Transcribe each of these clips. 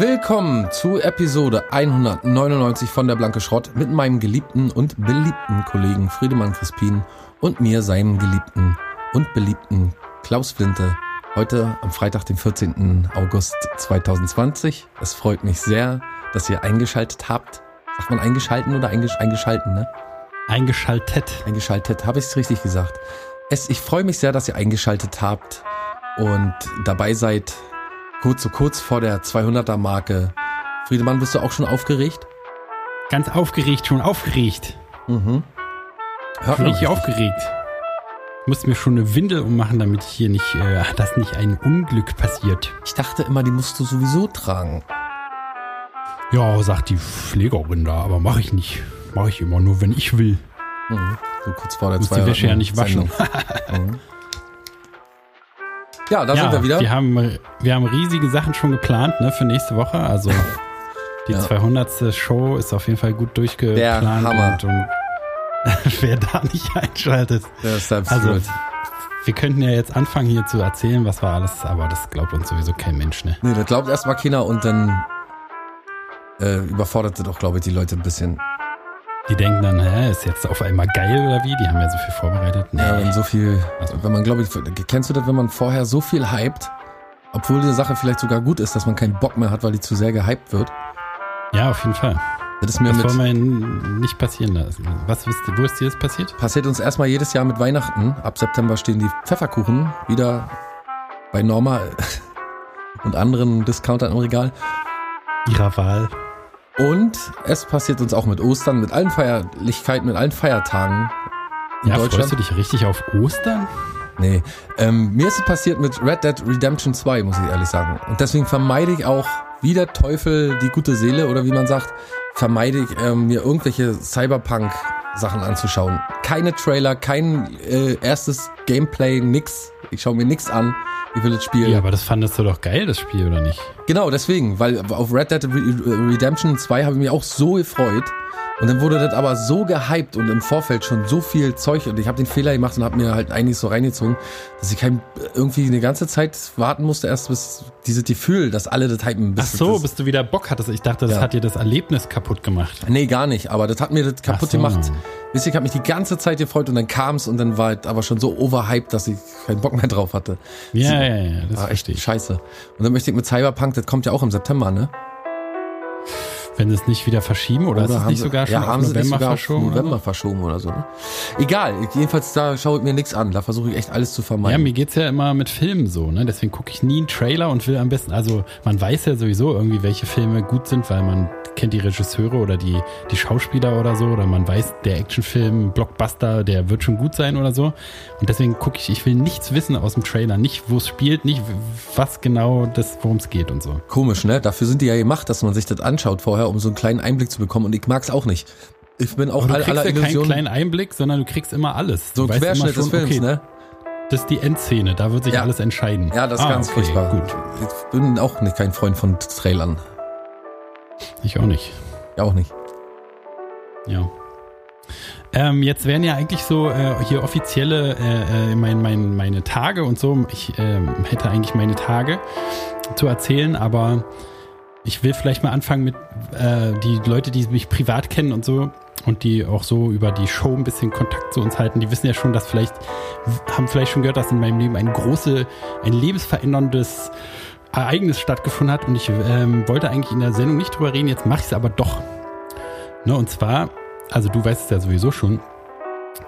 Willkommen zu Episode 199 von der Blanke Schrott mit meinem geliebten und beliebten Kollegen Friedemann Crispin und mir, seinem geliebten und beliebten Klaus Flinte. Heute am Freitag, den 14. August 2020. Es freut mich sehr, dass ihr eingeschaltet habt. Sagt man eingeschalten oder eingesch eingeschalten, ne? Eingeschaltet. Eingeschaltet, habe ich es richtig gesagt. Es, ich freue mich sehr, dass ihr eingeschaltet habt und dabei seid kurz so kurz vor der 200er Marke. Friedemann, bist du auch schon aufgeregt? Ganz aufgeregt, schon aufgeregt. Mhm. Hört schon richtig aufgeregt. Ich muss mir schon eine Windel ummachen, damit hier nicht, äh, dass nicht ein Unglück passiert. Ich dachte immer, die musst du sowieso tragen. Ja, sagt die Pflegerin da, aber mache ich nicht. Mache ich immer nur, wenn ich will. Mhm. So kurz vor der Muss die Wäsche ja nicht waschen. mhm. Ja, da ja, sind wir wieder. Wir haben, wir haben riesige Sachen schon geplant ne, für nächste Woche. Also die Ja. 200. Show ist auf jeden Fall gut durchgeplant. Der Hammer. Und, und wer da nicht einschaltet. Das ist selbst Also wir könnten ja jetzt anfangen hier zu erzählen, was war alles, aber das glaubt uns sowieso kein Mensch, ne? Nee, das glaubt erstmal keiner und dann äh, überfordert sie doch, glaube ich, die Leute ein bisschen. Die denken dann, hä, ist jetzt auf einmal geil oder wie? Die haben ja so viel vorbereitet. Nee. Ja, wenn so viel, Also- wenn man, glaube ich, kennst du das, wenn man vorher so viel hypt, obwohl die Sache vielleicht sogar gut ist, dass man keinen Bock mehr hat, weil die zu sehr gehypt wird? ja, auf jeden Fall. Das ist mir Das wollen wir nicht passieren lassen. Was ihr, wo ist dir das passiert? passiert uns erstmal jedes Jahr mit Weihnachten. Ab September stehen die Pfefferkuchen wieder bei Norma und anderen Discountern im Regal. Ihrer Wahl. Und es passiert uns auch mit Ostern, mit allen Feierlichkeiten, mit allen Feiertagen in Ja, Deutschland. freust du dich richtig auf Ostern? Nee. Ähm, mir ist es passiert mit Red Dead Redemption 2, muss ich ehrlich sagen. Und deswegen vermeide ich auch, wie der Teufel die gute Seele oder wie man sagt, vermeide ich ähm, mir irgendwelche Cyberpunk-Sachen anzuschauen. Keine Trailer, kein äh, erstes Gameplay, nix. Ich schaue mir nix an. Ich will das Spiel. Ja, aber das fandest du doch geil, das Spiel, oder nicht? Genau, deswegen, weil auf Red Dead Re- Redemption 2 habe ich mich auch so gefreut. Und dann wurde das aber so gehypt und im Vorfeld schon so viel Zeug und ich habe den Fehler gemacht und habe mir halt einiges so reingezogen, dass ich kein, irgendwie eine ganze Zeit warten musste, erst bis dieses Gefühl, dass alle das hypen. Ach Bis so, das, bis du wieder Bock hattest. Ich dachte, das Ja. hat dir das Erlebnis kaputt gemacht. Nee, gar nicht, aber das hat mir das kaputt Ach so. gemacht. Wisst ihr, ich habe mich die ganze Zeit gefreut und dann kam's und dann war es aber schon so overhyped, dass ich keinen Bock mehr drauf hatte. Ja, ja, ja, das War echt verstehe ich. scheiße. Und dann möchte ich mit Cyberpunk, das kommt ja auch im September, ne? Wenn sie es nicht wieder verschieben oder, ist es haben nicht sie- sogar schon ja, haben sie November sogar verschoben? November verschoben oder so. Ne? Egal, jedenfalls da schaue ich mir nichts an. Da versuche ich echt alles zu Ja, vermeiden. mir geht's ja immer mit Filmen so, ne? Deswegen gucke ich nie einen Trailer und will am besten, also man weiß ja sowieso irgendwie, welche Filme gut sind, weil man kennt die Regisseure oder die, die Schauspieler oder so, oder man weiß, der Actionfilm, Blockbuster, der wird schon gut sein oder so. Und deswegen gucke ich, ich will nichts wissen aus dem Trailer, nicht wo es spielt, nicht was genau das, worum es geht und so. Komisch, ne? Dafür sind die ja gemacht, dass man sich das anschaut vorher, um so einen kleinen Einblick zu bekommen. Und ich mag's auch nicht. Ich bin auch Aber du all, kriegst aller ja keinen kleinen Einblick, sondern du kriegst immer alles. so du ein Querschnitt des schon, Films, okay, ne? Das ist die Endszene, da wird sich Ja. alles entscheiden. Ja, das ist Ah, ganz okay, furchtbar. Gut, Ich bin auch nicht kein Freund von Trailern. Ich auch nicht. Ja, auch nicht. Ja. Ähm, jetzt wären ja eigentlich so äh, hier offizielle äh, äh, mein, mein, meine Tage und so. Ich ähm, hätte eigentlich meine Tage zu erzählen, aber ich will vielleicht mal anfangen mit äh, die Leute, die mich privat kennen und so und die auch so über die Show ein bisschen Kontakt zu uns halten. Die wissen ja schon, dass vielleicht haben vielleicht schon gehört, dass in meinem Leben ein große, ein lebensveränderndes Ereignis stattgefunden hat und ich ähm, wollte eigentlich in der Sendung nicht drüber reden. Jetzt mache ich es aber doch. Ne, und zwar, also du weißt es ja sowieso schon,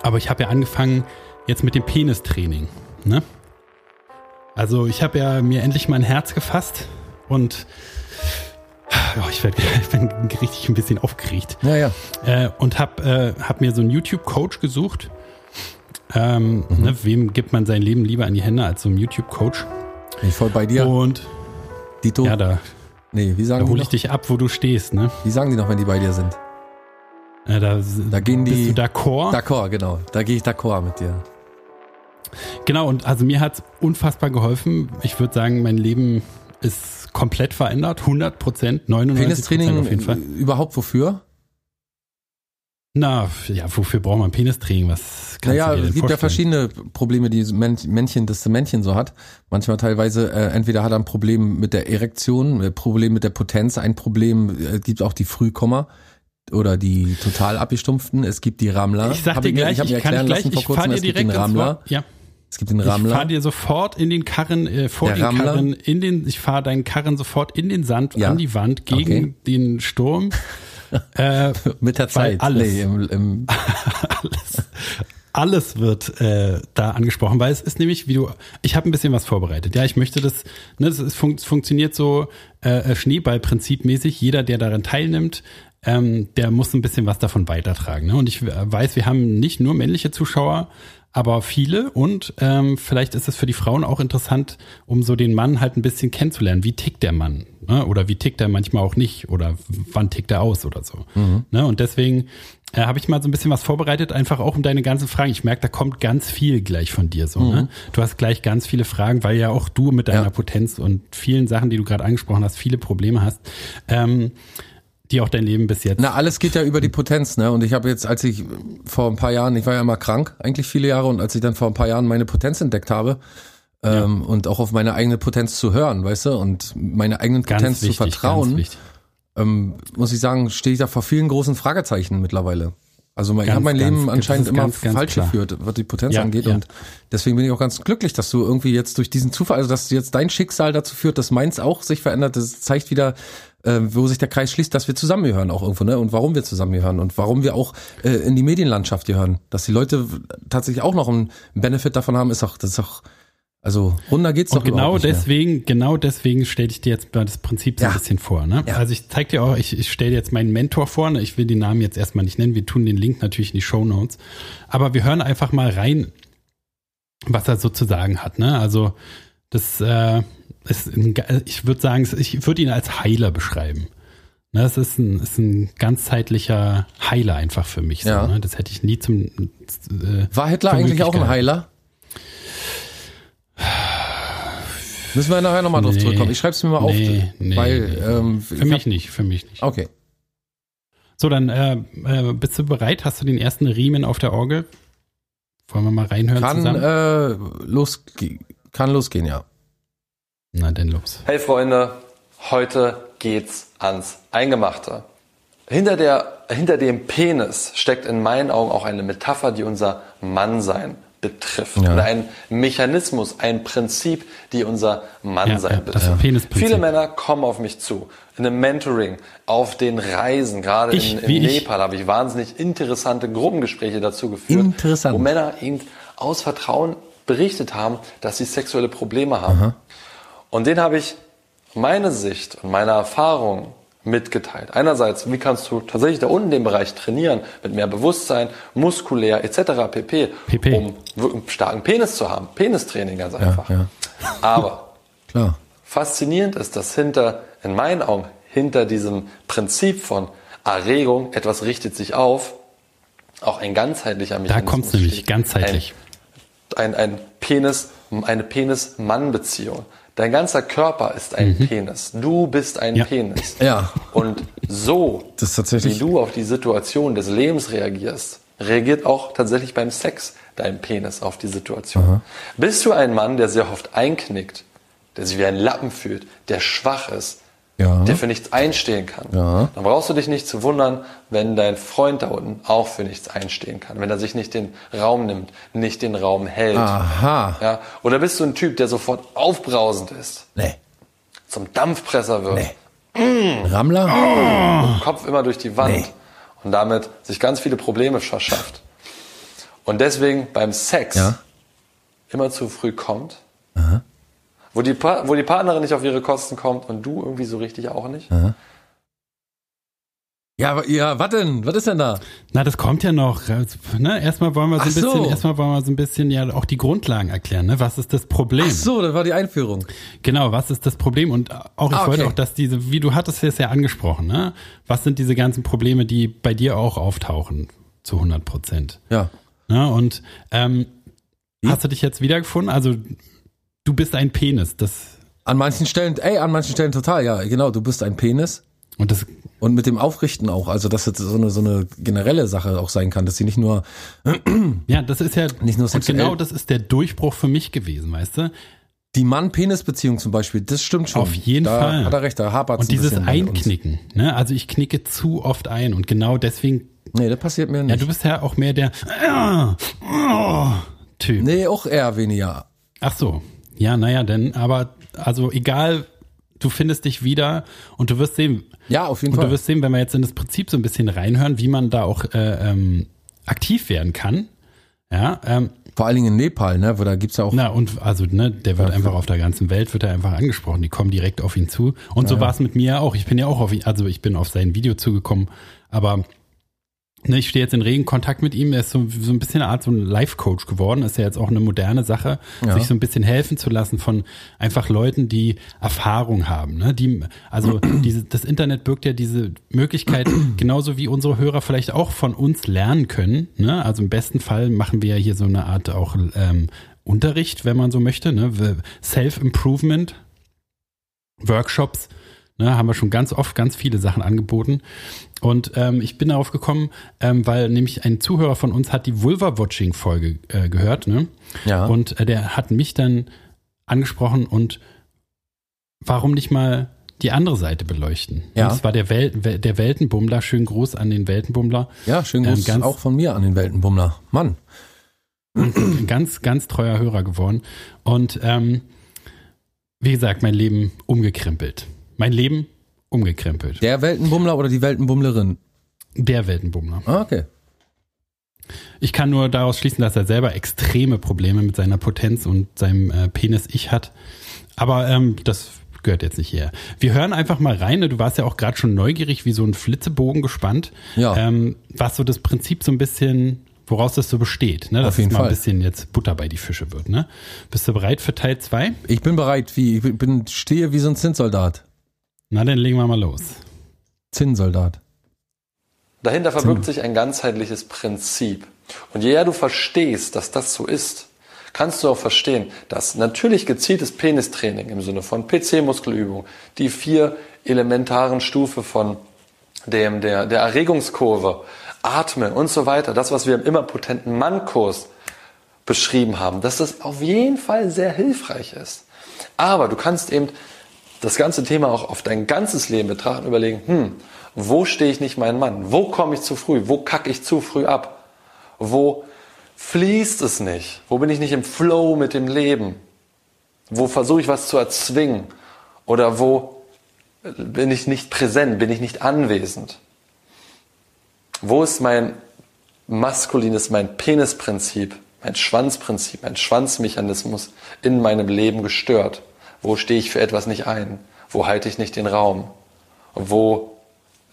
aber ich habe ja angefangen jetzt mit dem Penistraining. Ne? Also ich habe ja mir endlich mein Herz gefasst und ja, ich, werd, ich bin richtig ein bisschen aufgeregt Ja, ja. äh, und habe äh, hab mir so einen YouTube-Coach gesucht. Ähm, Mhm. ne, wem gibt man sein Leben lieber an die Hände als so einem YouTube-Coach? Bin ich voll bei dir. Und Dito. Ja, da, nee, wie da sagen die hole ich dich ab, wo du stehst. Ne? Wie sagen die noch, wenn die bei dir sind? Äh, da, Da gehen bist die- du d'accord? D'accord, genau. Da gehe ich d'accord mit dir. Genau, und also mir hat's unfassbar geholfen. Ich würde sagen, mein Leben ist komplett verändert. 100 Prozent, 99 Prozent auf jeden Fall. überhaupt wofür? Na, ja, wofür braucht man Penistraining? Was kannst Naja, es gibt ja verschiedene Probleme, die Männchen, das Männchen so hat. Manchmal teilweise, äh, entweder hat er ein Problem mit der Erektion, ein Problem mit der Potenz, ein Problem, äh, gibt auch die Frühkommer oder die total abgestumpften. Es gibt die Rammler. Ich sag Hab dir mir- gleich, hab mir ich, kann erklären gleich, lassen vor ich kurzem, dir es gibt direkt den Rammler. Ja. Es gibt den Ich fahr Rammler. dir sofort in den Karren, äh, vor Der den Rammler? Karren, in den, ich fahr deinen Karren sofort in den Sand, Ja. an die Wand, gegen Okay. den Sturm. Äh, Mit der Zeit. alles. Nee, im, im, alles, alles wird äh, da angesprochen, weil es ist nämlich, wie du, ich habe ein bisschen was vorbereitet. Ja, ich möchte das, ne, es, ist, fun funktioniert so äh, Schneeball-Prinzipmäßig. Jeder, der daran teilnimmt, ähm, der muss ein bisschen was davon weitertragen. Ne? Und ich äh, weiß, wir haben nicht nur männliche Zuschauer, aber viele und ähm, vielleicht ist es für die Frauen auch interessant, um so den Mann halt ein bisschen kennenzulernen. Wie tickt der Mann? Ne? Oder wie tickt er manchmal auch nicht? Oder wann tickt er aus oder so? Ne? Und deswegen äh, habe ich mal so ein bisschen was vorbereitet, einfach auch um deine ganzen Fragen. Ich merke, da kommt ganz viel gleich von dir so. Ne? Du hast gleich ganz viele Fragen, weil ja auch du mit deiner Ja. Potenz und vielen Sachen, die du gerade angesprochen hast, viele Probleme hast. Ähm, die auch dein Leben bis jetzt. Na, alles geht ja über die Potenz, ne? Und ich habe jetzt, als ich vor ein paar Jahren, ich war ja immer krank, eigentlich viele Jahre, und als ich dann vor ein paar Jahren meine Potenz entdeckt habe, ähm, und auch auf meine eigene Potenz zu hören, weißt du, und meine eigenen ganz Potenz wichtig, zu vertrauen, ähm, muss ich sagen, stehe ich da vor vielen großen Fragezeichen mittlerweile. Also ich habe mein ganz, Leben anscheinend immer ganz, ganz falsch klar. geführt, was die Potenz Ja, angeht. ja. Und deswegen bin ich auch ganz glücklich, dass du irgendwie jetzt durch diesen Zufall, also dass jetzt dein Schicksal dazu führt, dass meins auch sich verändert. Das zeigt wieder, äh, wo sich der Kreis schließt, dass wir zusammengehören auch irgendwo, ne? Und warum wir zusammengehören und warum wir auch äh, in die Medienlandschaft gehören. Dass die Leute tatsächlich auch noch einen Benefit davon haben, ist auch, das ist auch, also runder geht's Und doch genau nicht mehr. deswegen, genau deswegen stelle ich dir jetzt mal das Prinzip so Ja. ein bisschen vor. Ne? Ja. Also ich zeig dir auch, ich, ich stelle dir jetzt meinen Mentor vor. Ne? Ich will den Namen jetzt erstmal nicht nennen. Wir tun den Link natürlich in die Show Notes. Aber wir hören einfach mal rein, was er so zu sagen hat. Ne? Also das äh, ist, ein, ich würde sagen, ich würde ihn als Heiler beschreiben. Ne, es ist ein, ist ein ganzheitlicher Heiler einfach für mich. So, Ja. ne? Das hätte ich nie zum äh, War Hitler eigentlich auch ein. Heiler? Müssen wir nachher nochmal drauf Nee. zurückkommen. Ich schreib's mir mal auf, Nee, nee, weil nee. ähm, Für mich nicht, für mich nicht. Okay. So, dann äh, äh, bist du bereit? Hast du den ersten Riemen auf der Orgel? Wollen wir mal reinhören Kann zusammen? äh, losge kann losgehen, ja. Na, denn los. Hey Freunde, heute geht's ans Eingemachte. Hinter, der, hinter dem Penis steckt in meinen Augen auch eine Metapher, die unser Mannsein betrifft. Ja. Oder ein Mechanismus, ein Prinzip, die unser Mannsein Ja, ja, betrifft. Penisprinzip. Viele Männer kommen auf mich zu. In einem Mentoring, auf den Reisen, gerade Ich, in, in. Nepal habe ich wahnsinnig interessante Gruppengespräche dazu geführt, Interessant. wo Männer eben aus Vertrauen berichtet haben, dass sie sexuelle Probleme haben. Und den habe ich meine Sicht und meine Erfahrung mitgeteilt. Einerseits, wie kannst du tatsächlich da unten den Bereich trainieren, mit mehr Bewusstsein, muskulär etc. pp, PP. um einen starken Penis zu haben. Penistraining ganz einfach. ja. Aber Klar. faszinierend ist, dass hinter, in meinen Augen, hinter diesem Prinzip von Erregung, etwas richtet sich auf, auch ein ganzheitlicher Da Mechanismus kommt's nämlich, ganzheitlich. Ein, ein, ein Penis, eine Penis-Mann-Beziehung. Dein ganzer Körper ist ein Penis. Du bist ein Mhm. Ja. Penis. Ja. Und so, wie du auf die Situation des Lebens reagierst, reagiert auch tatsächlich beim Sex dein Penis auf die Situation. Bist du ein Mann, der sehr oft einknickt, der sich wie ein Lappen fühlt, der schwach ist, Ja. der für nichts einstehen kann, Ja. dann brauchst du dich nicht zu wundern, wenn dein Freund da unten auch für nichts einstehen kann, wenn er sich nicht den Raum nimmt, nicht den Raum hält. Aha. Ja? Oder bist du ein Typ, der sofort aufbrausend ist, Nee. zum Dampfpresser wird, Nee. Rammler? Kopf immer durch die Wand Nee. und damit sich ganz viele Probleme verschafft. Und deswegen beim Sex Ja. immer zu früh kommt, wo die, Pa- wo die Partnerin nicht auf ihre Kosten kommt und du irgendwie so richtig auch nicht. Ja, aber- ja, was denn? Was ist denn da? Na, das kommt ja noch. Ne? Erstmal wollen wir so ein so. bisschen, erstmal wollen wir so ein bisschen ja auch die Grundlagen erklären. Ne? Was ist das Problem? Ach so, das war die Einführung. Genau, was ist das Problem? Und auch ich Ah, wollte okay. auch, dass diese, wie du hattest es ja angesprochen, ne? Was sind diese ganzen Probleme, die bei dir auch auftauchen zu 100 Prozent? Ja. Ne? Und ähm, hast du dich jetzt wiedergefunden? Also du bist ein Penis. Das An manchen Stellen, ey, an manchen Stellen total, ja, genau, du bist ein Penis. und das Und mit dem Aufrichten auch, also dass es so eine, so eine generelle Sache auch sein kann, dass sie nicht nur Ja, das ist ja Nicht nur und sexuell. genau das ist der Durchbruch für mich gewesen, weißt du? die Mann-Penis-Beziehung zum Beispiel, das stimmt schon. Auf jeden da Fall. Hat er recht, da hapert Und dieses Einknicken, ne? Also ich knicke zu oft ein und genau deswegen, Nee, das passiert mir ja, nicht. du bist ja auch mehr der Typ. nee, auch eher weniger. Ach so. Ja, naja, denn, aber also egal, du findest dich wieder und du wirst sehen, Ja, auf jeden und Fall. du wirst sehen, wenn wir jetzt in das Prinzip so ein bisschen reinhören, wie man da auch äh, ähm, aktiv werden kann. Ja, ähm, Vor allen Dingen in Nepal, ne, wo da gibt's ja auch na und also ne, der wird einfach auf der ganzen Welt wird er einfach angesprochen. Die kommen direkt auf ihn zu und so war es mit mir auch. Ich bin ja auch auf ihn, also ich bin auf sein Video zugekommen, aber ich stehe jetzt in regen Kontakt mit ihm. Er ist so, so ein bisschen eine Art so ein Life-Coach geworden. Ist ja jetzt auch eine moderne Sache, Ja. sich so ein bisschen helfen zu lassen von einfach Leuten, die Erfahrung haben. Ne? Die, also diese, das Internet birgt ja diese Möglichkeit, genauso wie unsere Hörer vielleicht auch von uns lernen können. Ne? Also im besten Fall machen wir ja hier so eine Art auch ähm, Unterricht, wenn man so möchte. Ne? Self-Improvement, Workshops. Ne, haben wir schon ganz oft ganz viele Sachen angeboten. Und ähm, ich bin darauf gekommen, ähm, weil nämlich ein Zuhörer von uns hat die Vulva-Watching-Folge äh, gehört. Ne? Ja. Und äh, der hat mich dann angesprochen und warum nicht mal die andere Seite beleuchten? Ja. Das war der, Wel der Weltenbummler. Schönen Gruß an den Weltenbummler. ja, schön ähm, Gruß ganz- auch von mir an den Weltenbummler. Mann. Ganz, ganz treuer Hörer geworden. Und ähm, wie gesagt, mein Leben umgekrempelt. Mein Leben umgekrempelt. Der Weltenbummler oder die Weltenbummlerin? Der Weltenbummler. Ah, okay. Ich kann nur daraus schließen, dass er selber extreme Probleme mit seiner Potenz und seinem äh, Penis-Ich hat. Aber ähm, das gehört jetzt nicht hier. Wir hören einfach mal rein. ne? Du warst ja auch gerade schon neugierig, wie so ein Flitzebogen gespannt. Ja. Ähm, was so das Prinzip so ein bisschen, woraus das so besteht. Ne? Dass Auf jeden es mal Fall. ein bisschen jetzt Butter bei die Fische wird. Ne? Bist du bereit für Teil 2? Ich bin bereit, wie, ich bin, stehe wie so ein Zinnsoldat. Na, dann legen wir mal los. Zinnsoldat. Dahinter verbirgt sich ein ganzheitliches Prinzip. Und je eher du verstehst, dass das so ist, kannst du auch verstehen, dass natürlich gezieltes Penistraining im Sinne von PC-Muskelübung, die vier elementaren Stufe von dem, der, der Erregungskurve, Atmen und so weiter, das, was wir im immer potenten Mannkurs beschrieben haben, dass das auf jeden Fall sehr hilfreich ist. Aber du kannst eben das ganze Thema auch auf dein ganzes Leben betrachten überlegen, hm, wo stehe ich nicht mein Mann? Wo komme ich zu früh? Wo kacke ich zu früh ab? Wo fließt es nicht? Wo bin ich nicht im Flow mit dem Leben? Wo versuche ich was zu erzwingen? Oder wo bin ich nicht präsent? Bin ich nicht anwesend? Wo ist mein maskulines, mein Penisprinzip, mein Schwanzprinzip, mein Schwanzmechanismus in meinem Leben gestört? Wo stehe ich für etwas nicht ein? Wo halte ich nicht den Raum? Wo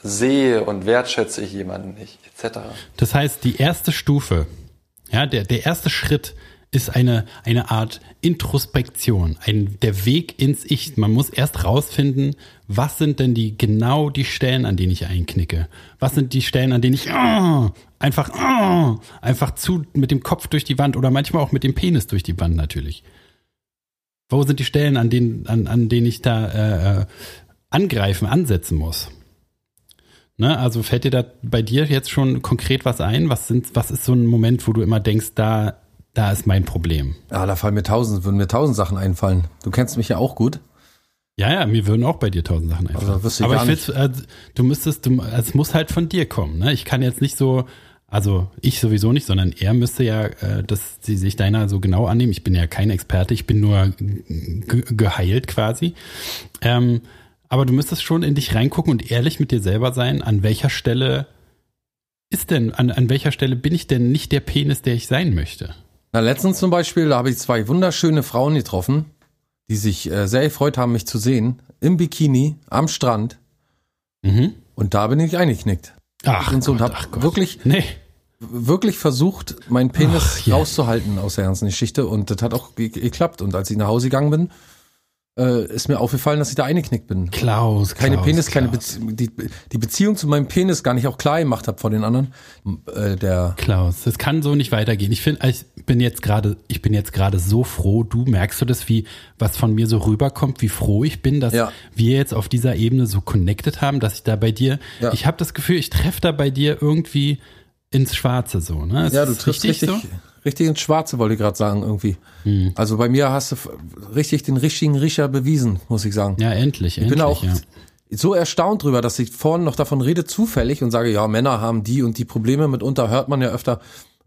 sehe und wertschätze ich jemanden nicht? Etc. Das heißt, die erste Stufe, ja, der, der erste Schritt ist eine, eine Art Introspektion, ein, der Weg ins Ich. Man muss erst rausfinden, was sind denn die, genau die Stellen, an denen ich einknicke? Was sind die Stellen, an denen ich ah, einfach, ah, einfach zu, mit dem Kopf durch die Wand oder manchmal auch mit dem Penis durch die Wand natürlich. Wo sind die Stellen, an denen, an, an denen ich da äh, äh, angreifen, ansetzen muss? Ne, also fällt dir da bei dir jetzt schon konkret was ein? Was sind, was ist so ein Moment, wo du immer denkst, da, da ist mein Problem? Ja, da fallen mir tausend, würden mir tausend Sachen einfallen. Du kennst mich ja auch gut. Ja, ja, mir würden auch bei dir tausend Sachen einfallen. Also Aber ich will, äh, du müsstest, du, es muss halt von dir kommen. Ne? Ich kann jetzt nicht so, also ich sowieso nicht, sondern er müsste ja, äh, dass sie sich deiner so genau annehmen. Ich bin ja kein Experte, ich bin nur ge geheilt quasi. Ähm, aber du müsstest schon in dich reingucken und ehrlich mit dir selber sein, an welcher Stelle ist denn, an, an welcher Stelle bin ich denn nicht der Penis, der ich sein möchte? Na, letztens zum Beispiel, da habe ich zwei wunderschöne Frauen getroffen, die sich äh, sehr gefreut haben, mich zu sehen, im Bikini, am Strand. Mhm. Und da bin ich eingeknickt. Ach, Und so und Gott, hab ach Gott. wirklich, Nee. wirklich versucht, meinen Penis Ach, ja. rauszuhalten aus der ganzen Geschichte. Und das hat auch ge geklappt. Und als ich nach Hause gegangen bin, äh, ist mir aufgefallen, dass ich da eingeknickt bin. Klaus, Keine Klaus, Penis, keine Klaus. Bezie die, die Beziehung zu meinem Penis gar nicht auch klar gemacht habe vor den anderen. Äh, der Klaus, das kann so nicht weitergehen. Ich finde, ich bin jetzt gerade, ich bin jetzt gerade so froh. Du merkst du das, wie was von mir so rüberkommt, wie froh ich bin, dass Ja. wir jetzt auf dieser Ebene so connected haben, dass ich da bei dir, Ja. ich habe das Gefühl, ich treffe da bei dir irgendwie ins Schwarze so. Ne? Ist Ja, du triffst richtig, so? Richtig ins Schwarze, wollte ich gerade sagen, irgendwie. Hm. Also bei mir hast du richtig den richtigen Riecher bewiesen, muss ich sagen. Ja, endlich, ich endlich. bin auch ja. so erstaunt drüber, dass ich vorhin noch davon rede, zufällig und sage, ja, Männer haben die und die Probleme, mitunter hört man ja öfter.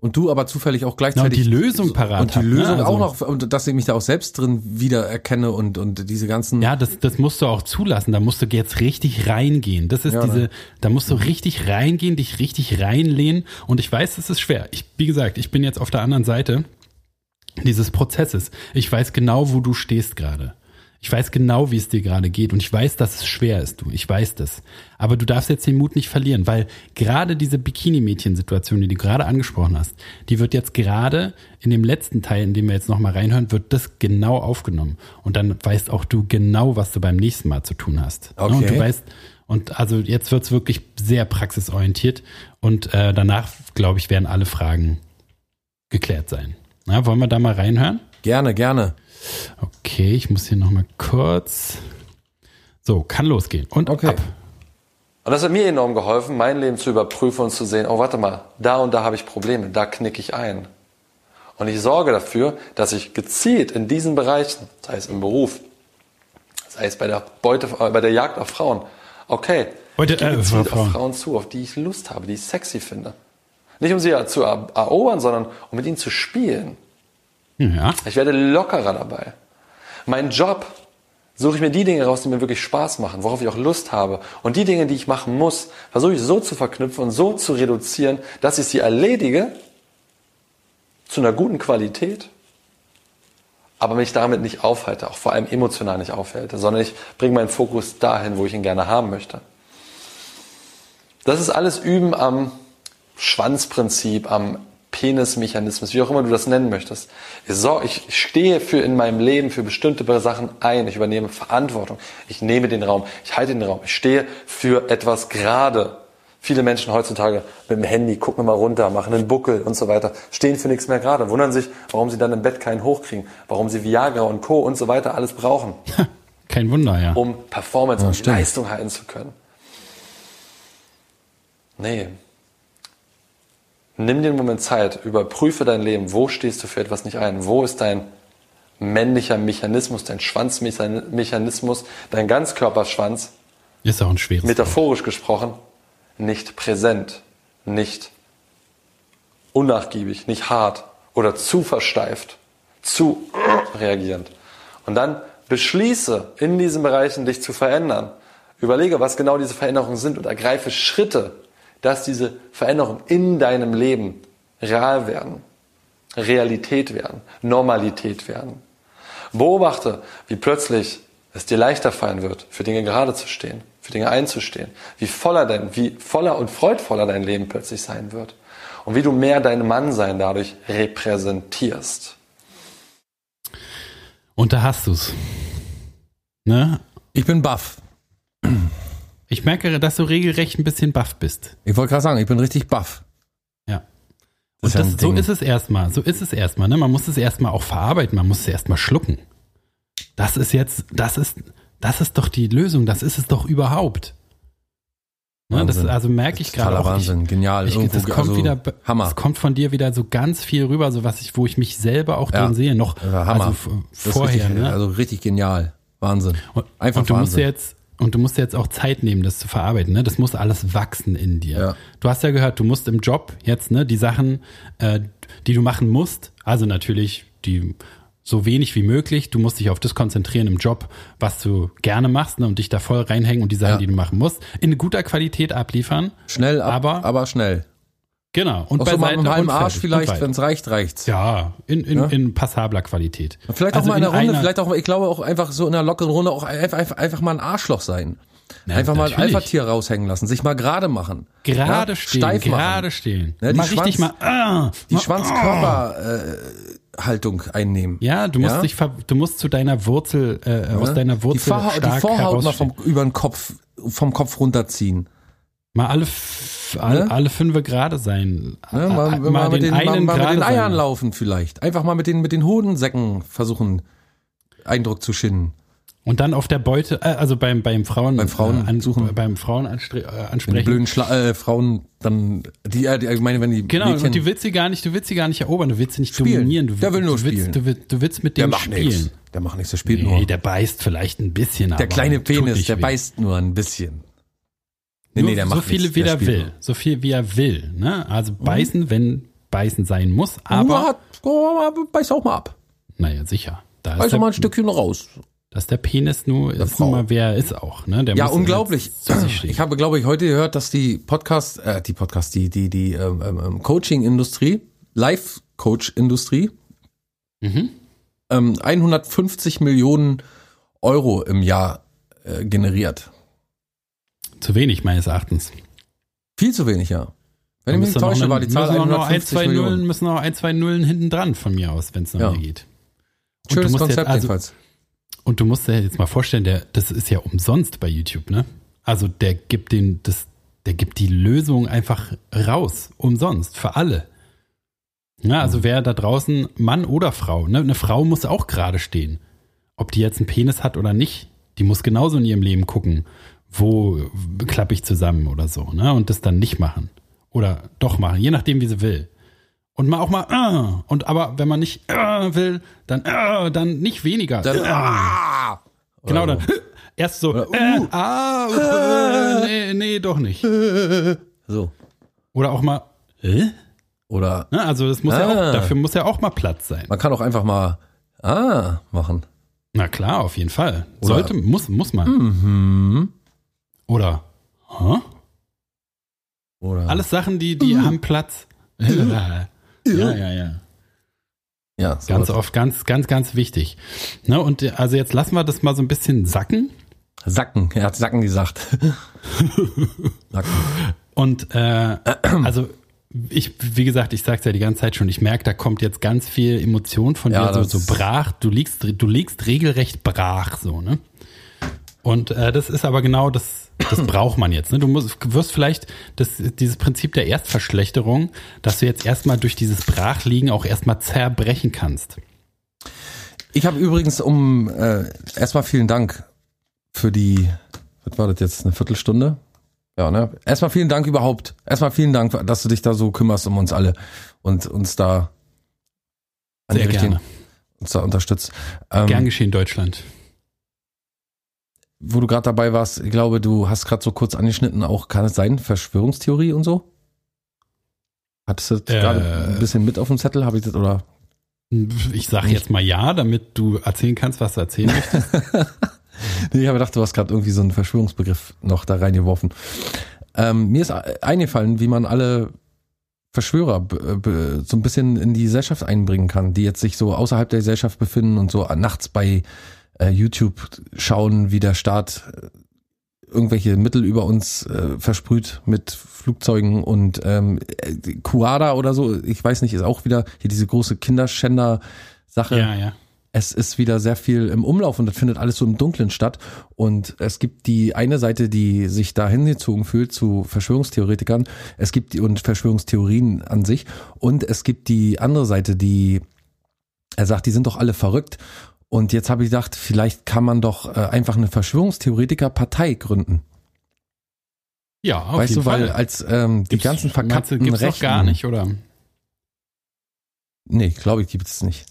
Und du aber zufällig auch Ja, und gleichzeitig. die Lösung parat Und die hab, ne? Lösung Also- auch noch, und dass ich mich da auch selbst drin wiedererkenne und, und diese ganzen. Ja, das, das musst du auch zulassen. Da musst du jetzt richtig reingehen. Das ist Ja, diese, ne? da musst du richtig reingehen, dich richtig reinlehnen. Und ich weiß, es ist schwer. Ich, wie gesagt, ich bin jetzt auf der anderen Seite dieses Prozesses. Ich weiß genau, wo du stehst gerade. Ich weiß genau, wie es dir gerade geht. Und ich weiß, dass es schwer ist, du. Ich weiß das. Aber du darfst jetzt den Mut nicht verlieren, weil gerade diese Bikini-Mädchen-Situation, die du gerade angesprochen hast, die wird jetzt gerade in dem letzten Teil, in dem wir jetzt nochmal reinhören, wird das genau aufgenommen. Und dann weißt auch du genau, was du beim nächsten Mal zu tun hast. Ne? Und Okay. du weißt, und also jetzt wird's wirklich sehr praxisorientiert. Und äh, danach, glaube ich, werden alle Fragen geklärt sein. Na, wollen wir da mal reinhören? Gerne, gerne. Okay, ich muss hier nochmal kurz. So, kann losgehen. Und Okay. ab. Und das hat mir enorm geholfen, mein Leben zu überprüfen und zu sehen, oh warte mal, da und da habe ich Probleme, da knicke ich ein. Und ich sorge dafür, dass ich gezielt in diesen Bereichen, sei es im Beruf, sei es bei der Beute, äh, bei der Jagd auf Frauen, okay, Beute- äh, gezielt Frauen. auf Frauen zu, auf die ich Lust habe, die ich sexy finde. Nicht um sie zu erobern, sondern um mit ihnen zu spielen. Ja. Ich werde lockerer dabei. Mein Job suche ich mir die Dinge raus, die mir wirklich Spaß machen, worauf ich auch Lust habe. Und die Dinge, die ich machen muss, versuche ich so zu verknüpfen und so zu reduzieren, dass ich sie erledige zu einer guten Qualität, aber mich damit nicht aufhalte, auch vor allem emotional nicht aufhalte, sondern ich bringe meinen Fokus dahin, wo ich ihn gerne haben möchte. Das ist alles Üben am Schwanzprinzip, am Penismechanismus, wie auch immer du das nennen möchtest. Ich, stehe für in meinem Leben für bestimmte Sachen ein. Ich übernehme Verantwortung. Ich nehme den Raum. Ich halte den Raum. Ich stehe für etwas gerade. Viele Menschen heutzutage mit dem Handy gucken mal runter, machen einen Buckel und so weiter, stehen für nichts mehr gerade, wundern sich, warum sie dann im Bett keinen hochkriegen, warum sie Viagra und Co. und so weiter alles brauchen Kein Wunder, ja. um Performance und stimmt. Leistung halten zu können. Nee. Nimm dir einen Moment Zeit, überprüfe dein Leben. Wo stehst du für etwas nicht ein? Wo ist dein männlicher Mechanismus, dein Schwanzmechanismus, dein Ganzkörperschwanz, Ist auch ein schweres. metaphorisch gesprochen, nicht präsent, nicht unnachgiebig, nicht hart oder zu versteift, zu reagierend. Und dann beschließe in diesen Bereichen dich zu verändern. Überlege, was genau diese Veränderungen sind und ergreife Schritte, dass diese Veränderungen in deinem Leben real werden, Realität werden, Normalität werden. Beobachte, wie plötzlich es dir leichter fallen wird, für Dinge gerade zu stehen, für Dinge einzustehen, wie voller dein, wie voller und freudvoller dein Leben plötzlich sein wird und wie du mehr dein Mannsein dadurch repräsentierst. Und da hast du's. Ne? Ich bin baff. Ich merke, dass du regelrecht ein bisschen baff bist. Ich wollte gerade sagen, ich bin richtig baff. Ja. Und das, so ist es erstmal. So ist es erstmal. Ne? Man muss es erstmal auch verarbeiten. Man muss es erstmal schlucken. Das ist jetzt, das ist, das ist doch die Lösung. Das ist es doch überhaupt. Ne? Das, also merke ich gerade auch. Ich, Wahnsinn, genial. ich, Irgendwo, das kommt also, wieder, Hammer. das kommt von dir wieder so ganz viel rüber, so was ich, wo ich mich selber auch Ja. drin sehe. Noch, Hammer. also vorher, richtig, ne? Also richtig genial. Wahnsinn. Und, Einfach und du musst Wahnsinn. dir jetzt und du musst jetzt auch Zeit nehmen, das zu verarbeiten. Ne? Das muss alles wachsen in dir. Ja. Du hast ja gehört, du musst im Job jetzt ne die Sachen, äh, die du machen musst, also natürlich die so wenig wie möglich. Du musst dich auf das konzentrieren im Job, was du gerne machst ne, und dich da voll reinhängen und die Sachen, Ja. die du machen musst, in guter Qualität abliefern. Schnell, ab, Aber- aber, schnell. Genau. Und Auch so mal einem halben Arsch vielleicht, wenn es reicht, reicht's. ja, in, in, Ja? in passabler Qualität. Vielleicht Also auch mal in der Runde, einer- vielleicht auch, ich glaube auch einfach so in einer lockeren Runde auch einfach, einfach, einfach mal ein Arschloch sein. Na, Einfach mal ein natürlich. Alpha-Tier raushängen lassen, sich mal gerade machen. Gerade ja, stehen, steif gerade machen. stehen. Ja, die mal richtig Schwanz- mal, ah, Die mal, Schwanzkörperhaltung einnehmen. Ja, du musst Ja? dich, du musst zu deiner Wurzel, äh, aus deiner die, Wurzel die stark Vorhaut mal vom, über den Kopf, vom Kopf runterziehen. Mal alle, alle, Ne? alle fünf gerade sein. Ne? Mal, Äh, mal, mit, den, mal, mal mit den Eiern sein. laufen vielleicht. Einfach mal mit den, mit den Hodensäcken versuchen, Eindruck zu schinden. Und dann auf der Beute, äh, also beim, beim Frauen, Beim Frauen äh, an, suchen. beim Frauen äh, Wenn die ansprechen. blöden Schla äh, Frauen dann, die, äh, die, ich meine, wenn die Genau, Mädchen, und du willst sie gar nicht, du willst sie gar nicht erobern, du willst sie nicht Spielen. dominieren. Du, Der will nur du willst, spielen. Du willst, du willst mit der dem macht spielen. nichts. Der macht nichts, der spielt Nee, nur. der beißt vielleicht ein bisschen, Der kleine Penis, der weh. beißt nur ein bisschen. Nee, nee, der so macht viele nichts, wie der er spielt will. nur. Mhm. So viel wie er will. Ne? Also beißen, wenn beißen sein muss, Aber hat, oh, beiß auch mal ab. naja, sicher. Da Beiß auch mal ein der, Stückchen raus. dass der Penis nur ist Frau. mal, wer er ist auch. Ne? Der Ja, unglaublich. Ich habe, glaube ich, heute gehört, dass die Podcast, äh, die Podcast, die, die, die ähm, ähm, Coaching-Industrie, Life-Coach-Industrie, Mhm. ähm, 150 Millionen Euro im Jahr äh, generiert. Zu wenig meines Erachtens. Viel zu wenig, ja. Wenn ich mich täusche, war die Zahl müssen auch noch ein, 150 zwei Millionen. Nullen, müssen noch ein, zwei Nullen hinten dran von mir aus, wenn es noch Ja. mehr geht. Und du Schönes musst Konzept jetzt, also, jedenfalls. Und du musst dir jetzt mal vorstellen, der, das ist ja umsonst bei YouTube, ne? Also der gibt den, das, der gibt die Lösung einfach raus, umsonst, für alle. Ja, also wer da draußen, Mann oder Frau, ne? Eine Frau muss auch gerade stehen. Ob die jetzt einen Penis hat oder nicht, die muss genauso in ihrem Leben gucken, wo klappe ich zusammen oder so, ne? Und das dann nicht machen. Oder doch machen, je nachdem, wie sie will. Und mal auch mal, äh, und aber wenn man nicht äh, will, dann äh, dann nicht weniger. Dann, ah! Genau, dann erst so, Oder, äh, uh. ah, äh, nee, nee, doch nicht. So. Oder auch mal, äh? Oder Ne, also das muss ja Ah. auch, dafür muss ja auch mal Platz sein. man kann auch einfach mal ah machen. Na klar, auf jeden Fall. Oder- Sollte, muss, muss man. Mhm. Oder, hä? Oder Alles Sachen, die, die haben Platz. ja, ja, ja. ja, sowas. Ganz oft, ganz, ganz, ganz wichtig. Ne, und also jetzt lassen wir das mal so ein bisschen sacken. Sacken. Er hat Sacken gesagt. Sacken. Und äh, also ich, wie gesagt, ich sag's ja die ganze Zeit schon, ich merke, da kommt jetzt ganz viel Emotion von Ja, dir, so, so brach, du liegst, du liegst regelrecht brach, so, ne? Und äh, das ist aber genau das, das braucht man jetzt. Ne? Du musst, wirst vielleicht das, dieses Prinzip der Erstverschlechterung, dass du jetzt erstmal durch dieses Brachliegen auch erstmal zerbrechen kannst. Ich habe übrigens um äh, erstmal vielen Dank für die, was war das jetzt, eine Viertelstunde? Ja, ne? Erstmal vielen Dank überhaupt. Erstmal vielen Dank, dass du dich da so kümmerst um uns alle und uns da an Sehr die richtigen- gerne. uns da unterstützt. Ähm, Gern geschehen, Deutschland. Wo du gerade dabei warst, ich glaube, du hast gerade so kurz angeschnitten, auch kann es sein, Verschwörungstheorie und so? Hattest du das Äh. gerade ein bisschen mit auf dem Zettel? Habe ich das oder? Ich sage jetzt mal ja, damit du erzählen kannst, was du erzählen möchtest. Nee, ich habe gedacht, du hast gerade irgendwie so einen Verschwörungsbegriff noch da reingeworfen. Ähm, mir ist eingefallen, wie man alle Verschwörer so ein bisschen in die Gesellschaft einbringen kann, die jetzt sich so außerhalb der Gesellschaft befinden und so nachts bei äh, YouTube schauen, wie der Staat äh, irgendwelche Mittel über uns äh, versprüht mit Flugzeugen und ähm, äh, Kuada oder so, ich weiß nicht, ist auch wieder hier diese große Kinderschänder-Sache ja, ja. es ist wieder sehr viel im Umlauf und das findet alles so im Dunkeln statt. Und es gibt die eine Seite, die sich da hingezogen fühlt zu Verschwörungstheoretikern. Es gibt die und Verschwörungstheorien an sich. Und es gibt die andere Seite, die er sagt, die sind doch alle verrückt. Und jetzt habe ich gedacht, vielleicht kann man doch äh, einfach eine Verschwörungstheoretiker-Partei gründen. Ja, auf weißt jeden du, weil Fall. als ähm, die Gibt's- ganzen meinst du, verkackten gibt's Rechten, gar nicht, oder? Nee, glaube ich, gibt es nicht.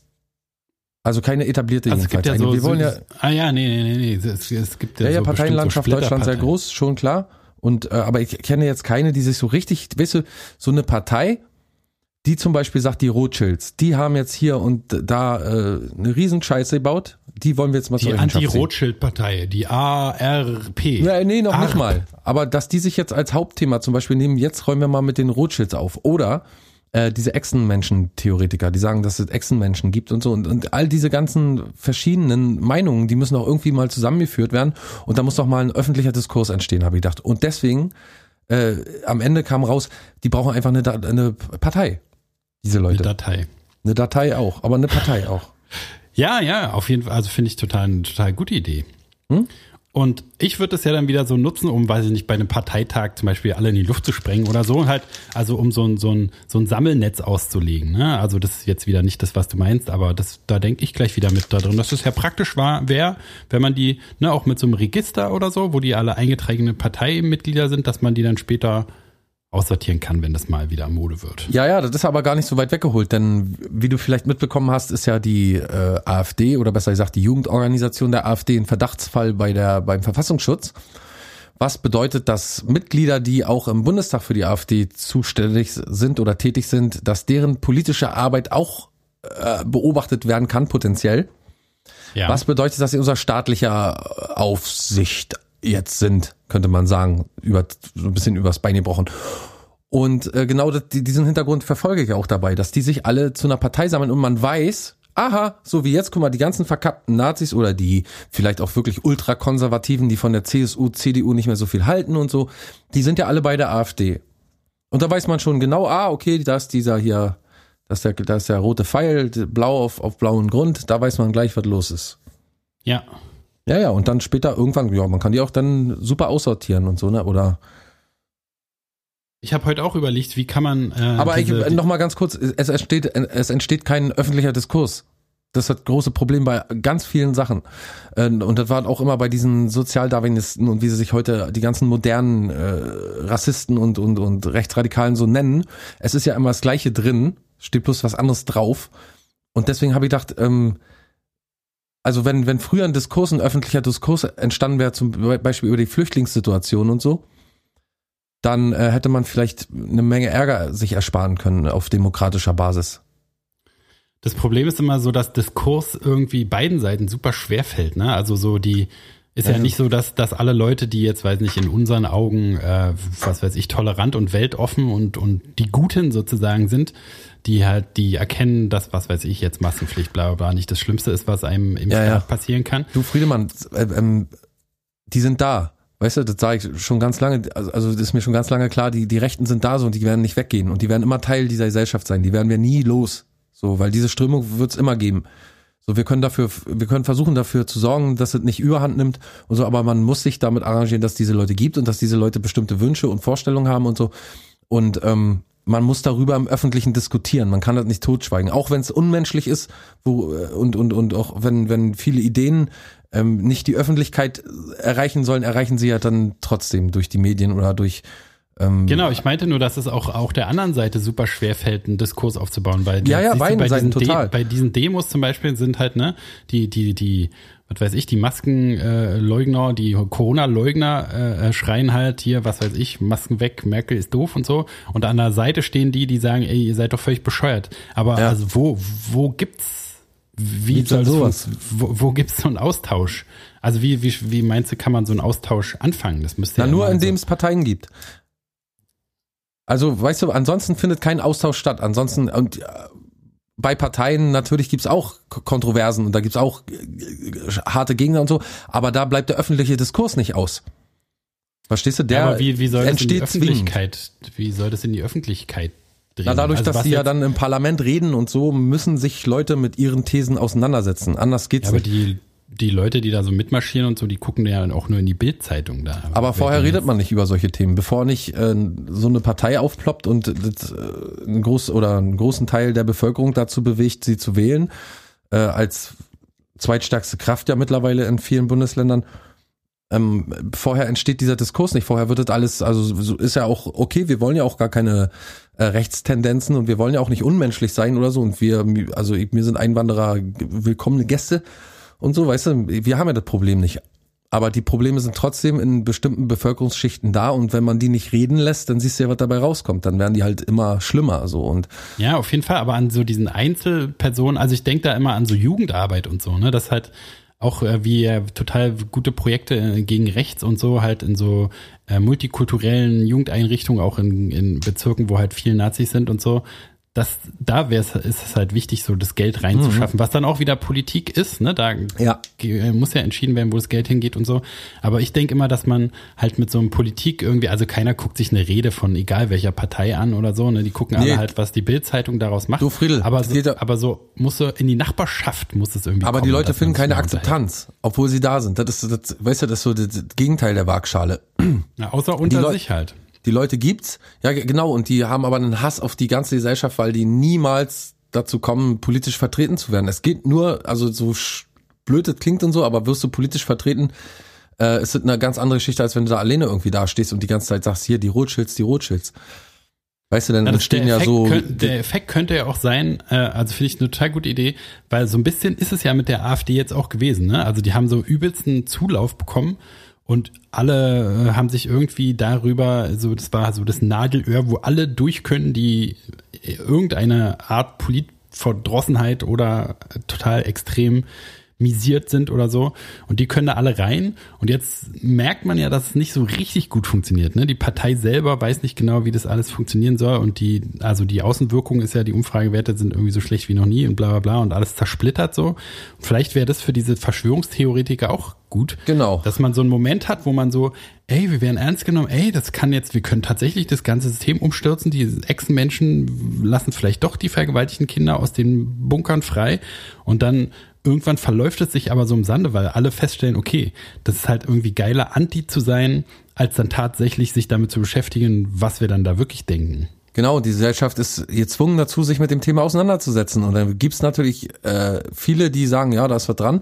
Also keine etablierte Also es gibt jedenfalls. ja so, Wir wollen ja, ah ja, nee, nee, nee, nee. Es, es gibt ja, Ja, ja, so Parteienlandschaft so Deutschland sehr groß, schon klar. Und äh, aber ich kenne jetzt keine, die sich so richtig, weißt du, so eine Partei, die zum Beispiel sagt, die Rothschilds, die haben jetzt hier und da äh, eine Riesenscheiße gebaut, die wollen wir jetzt mal Die zur Rechenschaft ziehen. Anti-Rothschild-Partei, die ARP. Ja, nee, noch nicht ARP. mal. Aber dass die sich jetzt als Hauptthema zum Beispiel nehmen, jetzt räumen wir mal mit den Rothschilds auf. Oder äh, diese Echsenmenschen-Theoretiker, die sagen, dass es Echsenmenschen gibt und so. Und, und all diese ganzen verschiedenen Meinungen, die müssen auch irgendwie mal zusammengeführt werden. Und da muss doch mal ein öffentlicher Diskurs entstehen, habe ich gedacht. Und deswegen, äh, am Ende kam raus, die brauchen einfach eine, eine Partei, diese Leute. Eine Datei. Eine Datei auch, aber eine Partei auch. Ja, ja, auf jeden Fall. Also finde ich total eine total gute Idee. Hm? Und ich würde es ja dann wieder so nutzen, um, weiß ich nicht, bei einem Parteitag zum Beispiel alle in die Luft zu sprengen oder so, halt, also um so ein, so ein, so ein Sammelnetz auszulegen. Ne? Also das ist jetzt wieder nicht das, was du meinst, aber das, da denke ich gleich wieder mit da drin, dass es ja praktisch war, wäre, wenn man die, ne, auch mit so einem Register oder so, wo die alle eingetragene Parteimitglieder sind, dass man die dann später aussortieren kann, wenn das mal wieder Mode wird. Ja, ja, das ist aber gar nicht so weit weggeholt, denn wie du vielleicht mitbekommen hast, ist ja die äh, AfD oder besser gesagt die Jugendorganisation der AfD ein Verdachtsfall bei der beim Verfassungsschutz. Was bedeutet, dass Mitglieder, die auch im Bundestag für die AfD zuständig sind oder tätig sind, dass deren politische Arbeit auch äh, beobachtet werden kann, potenziell. Ja. Was bedeutet, dass sie unser staatlicher Aufsicht jetzt sind, könnte man sagen, über so ein bisschen übers Bein gebrochen. Und äh, genau das, diesen Hintergrund verfolge ich auch dabei, dass die sich alle zu einer Partei sammeln und man weiß, aha, so wie jetzt, guck mal, die ganzen verkappten Nazis oder die vielleicht auch wirklich ultrakonservativen, die von der CSU, CDU nicht mehr so viel halten und so, die sind ja alle bei der AfD. Und da weiß man schon genau, ah, okay, da ist dieser hier, da ist der, da ist der rote Pfeil, blau auf, auf blauen Grund, da weiß man gleich, was los ist. Ja. Ja, ja, und dann später irgendwann, ja, man kann die auch dann super aussortieren und so, ne? Oder. Ich habe heute auch überlegt, wie kann man. Äh, Aber ich, noch mal ganz kurz: Es entsteht, es entsteht kein öffentlicher Diskurs. Das hat große Probleme bei ganz vielen Sachen. Äh, und das war auch immer bei diesen Sozialdarwinisten und wie sie sich heute die ganzen modernen äh, Rassisten und, und, und Rechtsradikalen so nennen. Es ist ja immer das Gleiche drin, steht bloß was anderes drauf. Und deswegen habe ich gedacht, ähm, also wenn, wenn früher ein Diskurs, ein öffentlicher Diskurs entstanden wäre, zum Beispiel über die Flüchtlingssituation und so, dann äh, hätte man vielleicht eine Menge Ärger sich ersparen können auf demokratischer Basis. Das Problem ist immer so, dass Diskurs irgendwie beiden Seiten super schwer fällt, ne? Also so die ist ja, ja nicht so, dass, dass alle Leute, die jetzt, weiß nicht, in unseren Augen, äh, was weiß ich, tolerant und weltoffen und, und die Guten sozusagen sind, die halt, die erkennen, dass, was weiß ich, jetzt Massenpflicht, bla, bla, nicht das Schlimmste ist, was einem im ja, ja. passieren kann. Du, Friedemann, äh, ähm, die sind da. Weißt du, das sage ich schon ganz lange, also, also das ist mir schon ganz lange klar, die, die Rechten sind da so und die werden nicht weggehen und die werden immer Teil dieser Gesellschaft sein. Die werden wir nie los. So, weil diese Strömung wird es immer geben. So, wir können dafür, wir können versuchen dafür zu sorgen, dass es nicht überhand nimmt und so, aber man muss sich damit arrangieren, dass diese Leute gibt und dass diese Leute bestimmte Wünsche und Vorstellungen haben und so. Und ähm, man muss darüber im Öffentlichen diskutieren. Man kann das nicht totschweigen. Auch wenn es unmenschlich ist, wo, äh, und, und, und auch wenn, wenn viele Ideen ähm, nicht die Öffentlichkeit erreichen sollen, erreichen sie ja dann trotzdem durch die Medien oder durch ähm, Genau, ich meinte nur, dass es auch, auch der anderen Seite super schwer fällt, einen Diskurs aufzubauen, weil ja, ja, beiden bei, Seiten total. bei diesen Demos zum Beispiel sind halt, ne, die, die, die, was weiß ich, die Maskenleugner, äh, die Corona-Leugner äh, äh, schreien halt hier, was weiß ich, Masken weg, Merkel ist doof und so. Und an der Seite stehen die, die sagen, ey, ihr seid doch völlig bescheuert. Aber ja. also wo, wo gibt's, wie, wie soll sowas? Wo, wo gibt's so einen Austausch? Also wie, wie, wie meinst du, kann man so einen Austausch anfangen? Das müsste Na, ja nur indem so es Parteien gibt. Also, weißt du, ansonsten findet kein Austausch statt. Ansonsten, und äh, bei Parteien natürlich gibt's auch Kontroversen und da gibt's auch äh, harte Gegner und so, aber da bleibt der öffentliche Diskurs nicht aus. Verstehst du? Der ja, aber wie, wie soll das in die Öffentlichkeit, zwingend. wie soll das in die Öffentlichkeit drehen? Na, dadurch, also dass sie ja dann im Parlament reden und so, müssen sich Leute mit ihren Thesen auseinandersetzen. Anders geht's ja, nicht. Aber die die Leute, die da so mitmarschieren und so, die gucken ja auch nur in die Bildzeitung da. Aber vorher redet man nicht über solche Themen, bevor nicht äh, so eine Partei aufploppt und das, äh, einen groß oder einen großen Teil der Bevölkerung dazu bewegt, sie zu wählen, äh, als zweitstärkste Kraft ja mittlerweile in vielen Bundesländern. Ähm, vorher entsteht dieser Diskurs nicht. Vorher wird das alles, also ist ja auch okay. Wir wollen ja auch gar keine äh, Rechtstendenzen und wir wollen ja auch nicht unmenschlich sein oder so. Und wir, also mir sind Einwanderer willkommene Gäste und so, weißt du, wir haben ja das Problem nicht. Aber die Probleme sind trotzdem in bestimmten Bevölkerungsschichten da und wenn man die nicht reden lässt, dann siehst du ja, was dabei rauskommt. Dann werden die halt immer schlimmer so und ja, auf jeden Fall. Aber an so diesen Einzelpersonen, also ich denke da immer an so Jugendarbeit und so, ne, das halt auch äh, wie äh, total gute Projekte äh, gegen rechts und so halt in so äh, multikulturellen Jugendeinrichtungen, auch in, in Bezirken, wo halt viele Nazis sind und so, das, da wäre es, ist es halt wichtig, so das Geld reinzuschaffen, mhm. was dann auch wieder Politik ist, ne? Da ja. muss ja entschieden werden, wo das Geld hingeht und so. Aber ich denke immer, dass man halt mit so einem Politik irgendwie, also keiner guckt sich eine Rede von egal welcher Partei an oder so, ne? Die gucken nee. alle halt, was die Bildzeitung daraus macht. Du Friedel, aber so, aber so muss so in die Nachbarschaft muss es irgendwie. Aber kommen, die Leute finden keine Akzeptanz, obwohl sie da sind. Das ist, das, weißt du, das ist so das Gegenteil der Waagschale. Ja, außer unter sich halt die Leute gibt's, ja genau, und die haben aber einen Hass auf die ganze Gesellschaft, weil die niemals dazu kommen, politisch vertreten zu werden. Es geht nur, also so blöd es klingt und so, aber wirst du politisch vertreten, äh, ist das eine ganz andere Geschichte, als wenn du da alleine irgendwie da stehst und die ganze Zeit sagst, hier, die Rothschilds, die Rothschilds. Weißt du, dann ja, entstehen ja so. Könnt, der Effekt könnte ja auch sein, äh, also finde ich eine total gute Idee, weil so ein bisschen ist es ja mit der AfD jetzt auch gewesen, ne? Also die haben so übelsten Zulauf bekommen und alle äh, haben sich irgendwie darüber, so das war so das Nadelöhr, wo alle durch können, die irgendeine Art Politverdrossenheit oder total extrem misiert sind oder so. Und die können da alle rein. Und jetzt merkt man ja, dass es nicht so richtig gut funktioniert. Ne? Die Partei selber weiß nicht genau, wie das alles funktionieren soll. Und die, also die Außenwirkung ist ja, die Umfragewerte sind irgendwie so schlecht wie noch nie und bla bla bla und alles zersplittert so. Und vielleicht wäre das für diese Verschwörungstheoretiker auch gut. Genau. Dass man so einen Moment hat, wo man so, ey, wir werden ernst genommen, ey, das kann jetzt, wir können tatsächlich das ganze System umstürzen, die Echsenmenschen lassen vielleicht doch die vergewaltigten Kinder aus den Bunkern frei und dann irgendwann verläuft es sich aber so im Sande, weil alle feststellen, okay, das ist halt irgendwie geiler, Anti zu sein, als dann tatsächlich sich damit zu beschäftigen, was wir dann da wirklich denken. Genau, die Gesellschaft ist gezwungen dazu, sich mit dem Thema auseinanderzusetzen. Und dann gibt's natürlich äh, viele, die sagen, ja, da ist was dran.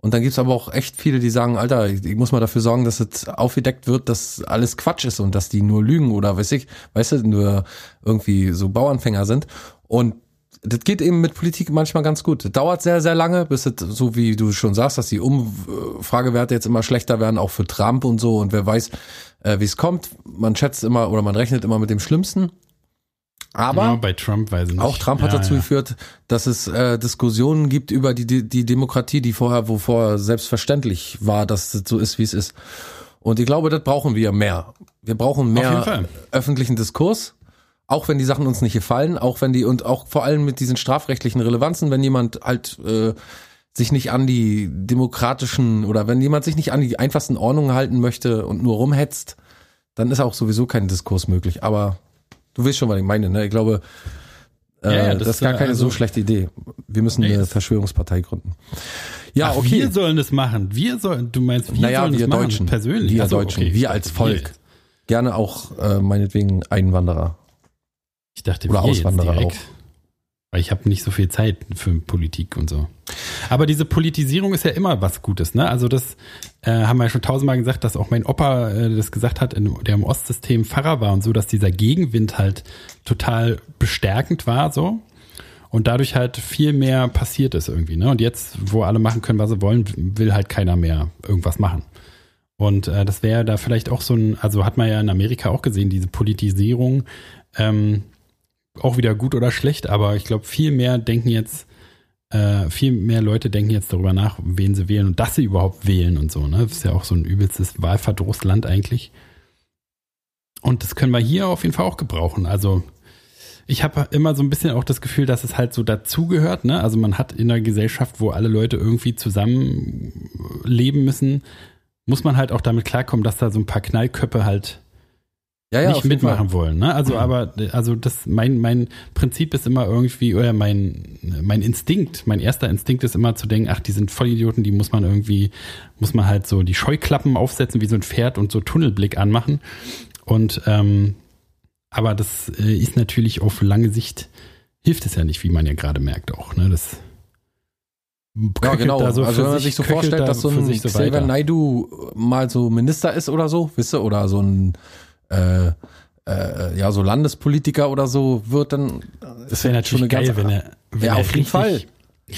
Und dann gibt's aber auch echt viele, die sagen, Alter, ich, ich muss mal dafür sorgen, dass es aufgedeckt wird, dass alles Quatsch ist und dass die nur lügen oder weiß ich, weißt du, nur irgendwie so Bauanfänger sind. Und das geht eben mit Politik manchmal ganz gut. Das dauert sehr, sehr lange, bis es, so wie du schon sagst, dass die Umfragewerte jetzt immer schlechter werden, auch für Trump und so. Und wer weiß, äh, wie es kommt. Man schätzt immer oder man rechnet immer mit dem Schlimmsten. Aber ja, bei Trump weiß ich nicht. auch Trump hat ja, dazu ja. geführt, dass es äh, Diskussionen gibt über die, die, die Demokratie, die vorher, wo vorher selbstverständlich war, dass es so ist, wie es ist. Und ich glaube, das brauchen wir mehr. Wir brauchen mehr öffentlichen Diskurs auch wenn die Sachen uns nicht gefallen, auch wenn die und auch vor allem mit diesen strafrechtlichen Relevanzen, wenn jemand halt äh, sich nicht an die demokratischen oder wenn jemand sich nicht an die einfachsten Ordnungen halten möchte und nur rumhetzt, dann ist auch sowieso kein Diskurs möglich. Aber du weißt schon, was ich meine. Ne? Ich glaube, äh, ja, ja, das, das, ist gar keine also, so schlechte Idee. Wir müssen eine Verschwörungspartei gründen. Ja, Ach, okay. Wir sollen das machen. Wir sollen, du meinst, wir naja, sollen wir das Deutschen, machen, persönlich. Wir so, Deutschen, okay. wir als Volk. Gerne auch äh, meinetwegen Einwanderer. Ich dachte, Oder Auswanderer auch. Weil ich habe nicht so viel Zeit für Politik und so. Aber diese Politisierung ist ja immer was Gutes, ne? Also das äh, haben wir ja schon tausendmal gesagt, dass auch mein Opa äh, das gesagt hat, in, der im Ostsystem Pfarrer war und so, dass dieser Gegenwind halt total bestärkend war, so. Und dadurch halt viel mehr passiert ist irgendwie, ne? Und jetzt, wo alle machen können, was sie wollen, will halt keiner mehr irgendwas machen. Und äh, das wäre da vielleicht auch so ein, also hat man ja in Amerika auch gesehen, diese Politisierung, ähm, auch wieder gut oder schlecht, aber ich glaube, viel mehr denken jetzt, äh, viel mehr Leute denken jetzt darüber nach, wen sie wählen und dass sie überhaupt wählen und so. Ne? Das ist ja auch so ein übelstes Wahlverdrussland eigentlich. Und das können wir hier auf jeden Fall auch gebrauchen. Also ich habe immer so ein bisschen auch das Gefühl, dass es halt so dazugehört. Ne? Also man hat in einer Gesellschaft, wo alle Leute irgendwie zusammen leben müssen, muss man halt auch damit klarkommen, dass da so ein paar Knallköpfe halt ja, ja, nicht mitmachen wollen. Ne? Also, aber, also das, mein, mein Prinzip ist immer irgendwie, oder mein, mein Instinkt, mein erster Instinkt ist immer zu denken, ach, die sind Vollidioten, die muss man irgendwie, muss man halt so die Scheuklappen aufsetzen wie so ein Pferd und so Tunnelblick anmachen. Und ähm, aber das äh, ist natürlich auf lange Sicht hilft es ja nicht, wie man ja gerade merkt auch. Ne? Das ja, genau. So also wenn man sich so vorstellt, da dass so ein so Xavier Naidu mal so Minister ist oder so, wisst ihr, oder so ein äh, äh, ja, so Landespolitiker oder so wird, dann das wäre natürlich geil, wenn er, wenn ja, er auf jeden richtig, Fall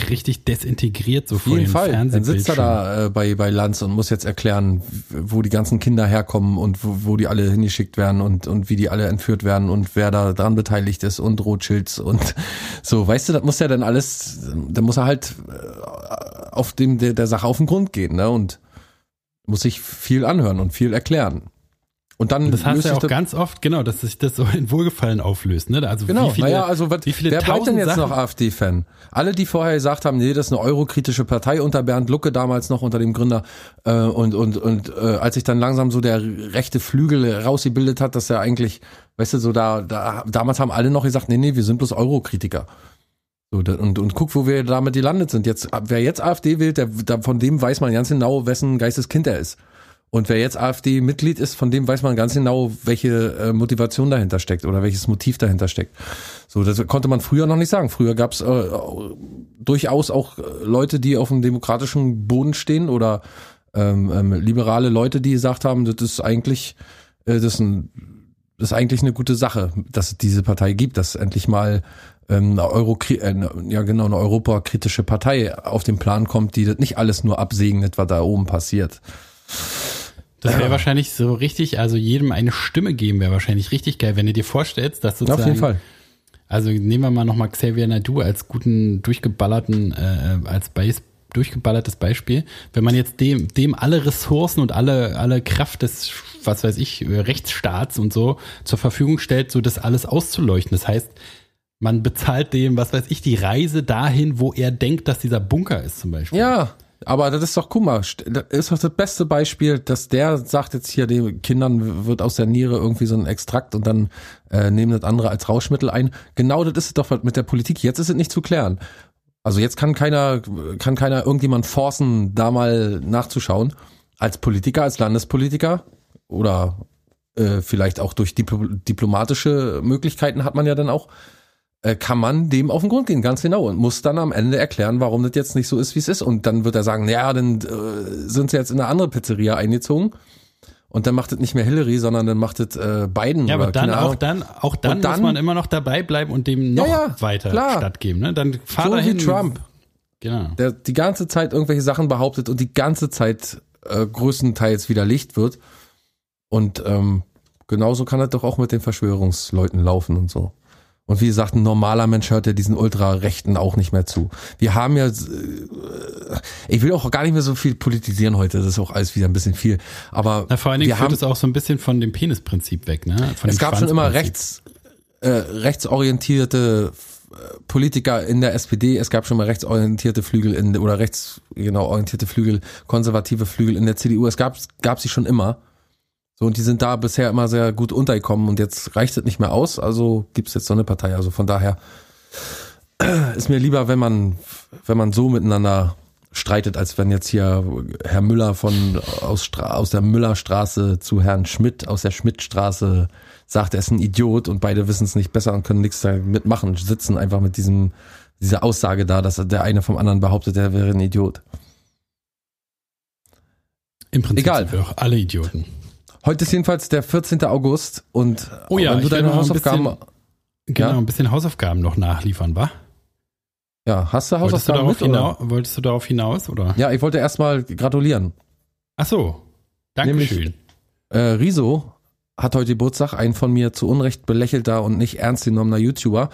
richtig desintegriert so auf jeden Fall. Dann sitzt er da äh, bei bei Lanz und muss jetzt erklären, wo die ganzen Kinder herkommen und wo, wo die alle hingeschickt werden und und wie die alle entführt werden und wer da dran beteiligt ist und Rothschilds und so, weißt du, das muss ja dann alles, da muss er halt äh, auf dem der, der Sache auf den Grund gehen, ne und muss sich viel anhören und viel erklären. Und dann das hast du ja auch ganz oft, genau, dass sich das so in Wohlgefallen auflöst. Ne? Also genau, wie viele, naja, also was, wie viele wer bleibt denn jetzt Sachen? noch AfD-Fan? Alle, die vorher gesagt haben, nee, das ist eine eurokritische Partei unter Bernd Lucke damals noch unter dem Gründer äh, und und und äh, als sich dann langsam so der rechte Flügel rausgebildet hat, dass er eigentlich, weißt du, so da, da damals haben alle noch gesagt, nee, nee, wir sind bloß Eurokritiker. So, und, und guck, wo wir damit gelandet sind. Jetzt, wer jetzt AfD wählt, der, der, von dem weiß man ganz genau, wessen Geisteskind er ist. Und wer jetzt AfD-Mitglied ist, von dem weiß man ganz genau, welche äh, Motivation dahinter steckt oder welches Motiv dahinter steckt. So, das konnte man früher noch nicht sagen. Früher gab es äh, durchaus auch äh, Leute, die auf dem demokratischen Boden stehen oder ähm, ähm, liberale Leute, die gesagt haben, das ist eigentlich, äh, das, ist ein, das ist eigentlich eine gute Sache, dass es diese Partei gibt, dass endlich mal ähm, eine Euro, äh, ja genau eine europakritische Partei auf den Plan kommt, die das nicht alles nur absegnet, was da oben passiert. Das wäre ja. wahrscheinlich so richtig, also jedem eine Stimme geben wäre wahrscheinlich richtig geil, wenn du dir vorstellst, dass sozusagen. Auf jeden Fall. Also nehmen wir mal nochmal Xavier Nadu als guten, durchgeballerten, äh, als Beis, durchgeballertes Beispiel. Wenn man jetzt dem, dem alle Ressourcen und alle, alle Kraft des, was weiß ich, Rechtsstaats und so zur Verfügung stellt, so das alles auszuleuchten. Das heißt, man bezahlt dem, was weiß ich, die Reise dahin, wo er denkt, dass dieser Bunker ist zum Beispiel. Ja, aber das ist doch, guck mal, das ist doch das beste Beispiel, dass der sagt jetzt hier, den Kindern wird aus der Niere irgendwie so ein Extrakt und dann äh, nehmen das andere als Rauschmittel ein. Genau das ist es doch mit der Politik. Jetzt ist es nicht zu klären. Also jetzt kann keiner, kann keiner irgendjemand forcen, da mal nachzuschauen. Als Politiker, als Landespolitiker oder äh, vielleicht auch durch Dipl diplomatische Möglichkeiten hat man ja dann auch äh, kann man dem auf den Grund gehen, ganz genau, und muss dann am Ende erklären, warum das jetzt nicht so ist, wie es ist. Und dann wird er sagen, ja, dann äh, sind sie jetzt in eine andere Pizzeria eingezogen. Und dann macht es nicht mehr Hillary, sondern dann macht es äh, Biden. Ja, aber dann auch dann auch dann, dann, muss man immer noch dabei bleiben und dem noch ja, ja, weiter klar. stattgeben. Ne? Dann fahr so dahin. wie Trump, genau. der die ganze Zeit irgendwelche Sachen behauptet und die ganze Zeit äh, größtenteils widerlegt wird. Und ähm, genauso kann das doch auch mit den Verschwörungsleuten laufen und so. Und wie gesagt, ein normaler Mensch hört ja diesen Ultrarechten auch nicht mehr zu. Wir haben ja, äh, ich will auch gar nicht mehr so viel politisieren heute, das ist auch alles wieder ein bisschen viel. Aber Na, vor allen Dingen wir führt es auch so ein bisschen von dem Penisprinzip weg, ne? Von es gab schon immer rechts, äh, rechtsorientierte äh, Politiker in der SPD, es gab schon mal rechtsorientierte Flügel in oder rechts genau orientierte Flügel, konservative Flügel in der CDU. Es gab gab sie schon immer. So, und die sind da bisher immer sehr gut untergekommen und jetzt reicht es nicht mehr aus, also gibt's jetzt so eine Partei. Also von daher ist mir lieber, wenn man, wenn man so miteinander streitet, als wenn jetzt hier Herr Müller von aus, aus der Müllerstraße zu Herrn Schmidt aus der Schmidtstraße sagt, er ist ein Idiot und beide wissen es nicht besser und können nichts damit machen, sitzen einfach mit diesem, dieser Aussage da, dass der eine vom anderen behauptet, er wäre ein Idiot. Im Prinzip Egal. sind wir doch alle Idioten. Heute ist jedenfalls der 14. August und oh ja, wenn du deine Hausaufgaben. Bisschen, genau, ja? ein bisschen Hausaufgaben noch nachliefern, wa? Ja, hast du Hausaufgaben wolltest du darauf, mit, wolltest du darauf hinaus, oder? Ja, ich wollte erstmal gratulieren. Ach so, Dankeschön. äh, Riso hat heute Geburtstag, ein von mir zu Unrecht belächelter und nicht ernst genommener YouTuber,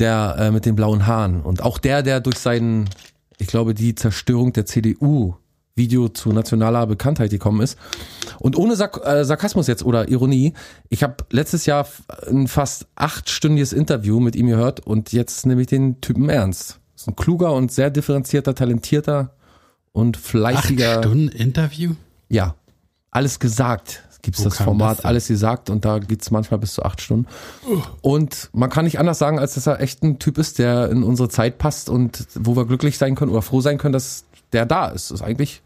der äh, mit den blauen Haaren. Und auch der, der durch seinen, ich glaube, die Zerstörung der CDU Video zu nationaler Bekanntheit gekommen ist. Und ohne Sark äh, Sarkasmus jetzt oder Ironie, ich habe letztes Jahr ein fast achtstündiges Interview mit ihm gehört und jetzt nehme ich den Typen ernst. ist ein kluger und sehr differenzierter, talentierter und fleißiger. Acht Stunden Interview? Ja, alles gesagt. Gibt's das Format, das alles gesagt und da geht's manchmal bis zu acht Stunden. Uh. Und man kann nicht anders sagen, als dass er echt ein Typ ist, der in unsere Zeit passt und wo wir glücklich sein können oder froh sein können, dass der da ist. Das ist eigentlich.